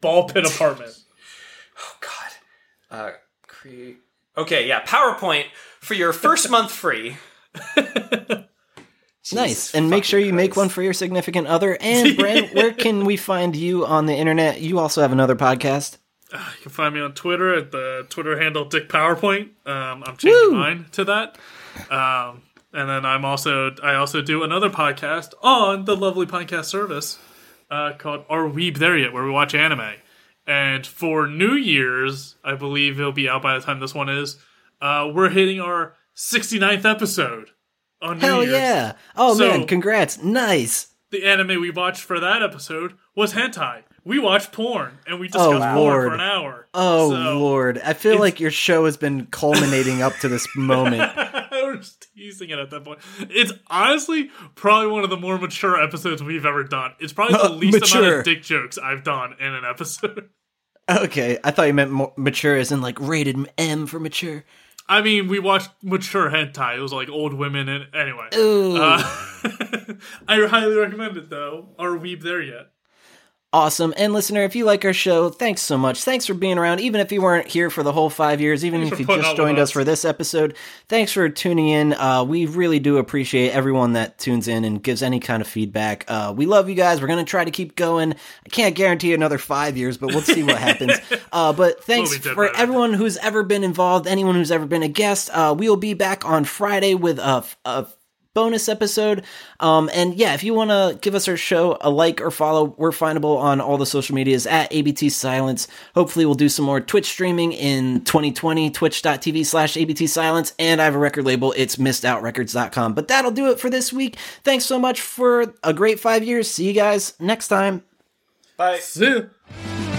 Ball pit apartment. Oh God. Uh, create. Okay, yeah, PowerPoint for your first month free. Nice. And make sure fucking you make one for your significant other. And Bren, where can we find you on the internet? You also have another podcast. You can find me on Twitter at the Twitter handle Dick PowerPoint. Um, I'm changing Woo! mine to that. Um, and then I'm also I also do another podcast on the lovely podcast service uh, called Are Weeb There Yet, where we watch anime. And for New Year's, I believe it'll be out by the time this one is. Uh, we're hitting our 69th episode on New Year's. Hell Year's. yeah. Oh So- man, congrats. Nice. The anime we watched for that episode was hentai. We watched porn and we Oh, discussed porn Lord. for an hour. Oh So- lord. I feel like your show has been culminating up to this moment. We're just teasing it at that point. It's honestly probably one of the more mature episodes we've ever done. It's probably the Uh, least amount of dick jokes I've done in an episode. Okay, I thought you meant more mature as in like rated M for mature. I mean, we watched mature hentai. It was like old women and anyway. Ooh. Uh, I highly recommend it though. Are we there yet? Awesome. And listener, if you like our show, thanks so much. Thanks for being around, even if you weren't here for the whole five years, even Thanks if you just joined us for this episode. Thanks for tuning in. Uh, we really do appreciate everyone that tunes in and gives any kind of feedback. Uh, we love you guys. We're going to try to keep going. I can't guarantee another five years, but we'll see what happens. Uh, but thanks We'll for everyone who's ever been involved, anyone who's ever been a guest. Uh, we will be back on Friday with a, a bonus episode. Um, and yeah, if you want to give us our show a like or follow, we're findable on all the social medias at ABT Silence. Hopefully, we'll do some more Twitch streaming in 2020, twitch.tv slash ABT Silence. And I have a record label, it's missedoutrecords.com. But that'll do it for this week. Thanks so much for a great five years. See you guys next time. Bye. See ya.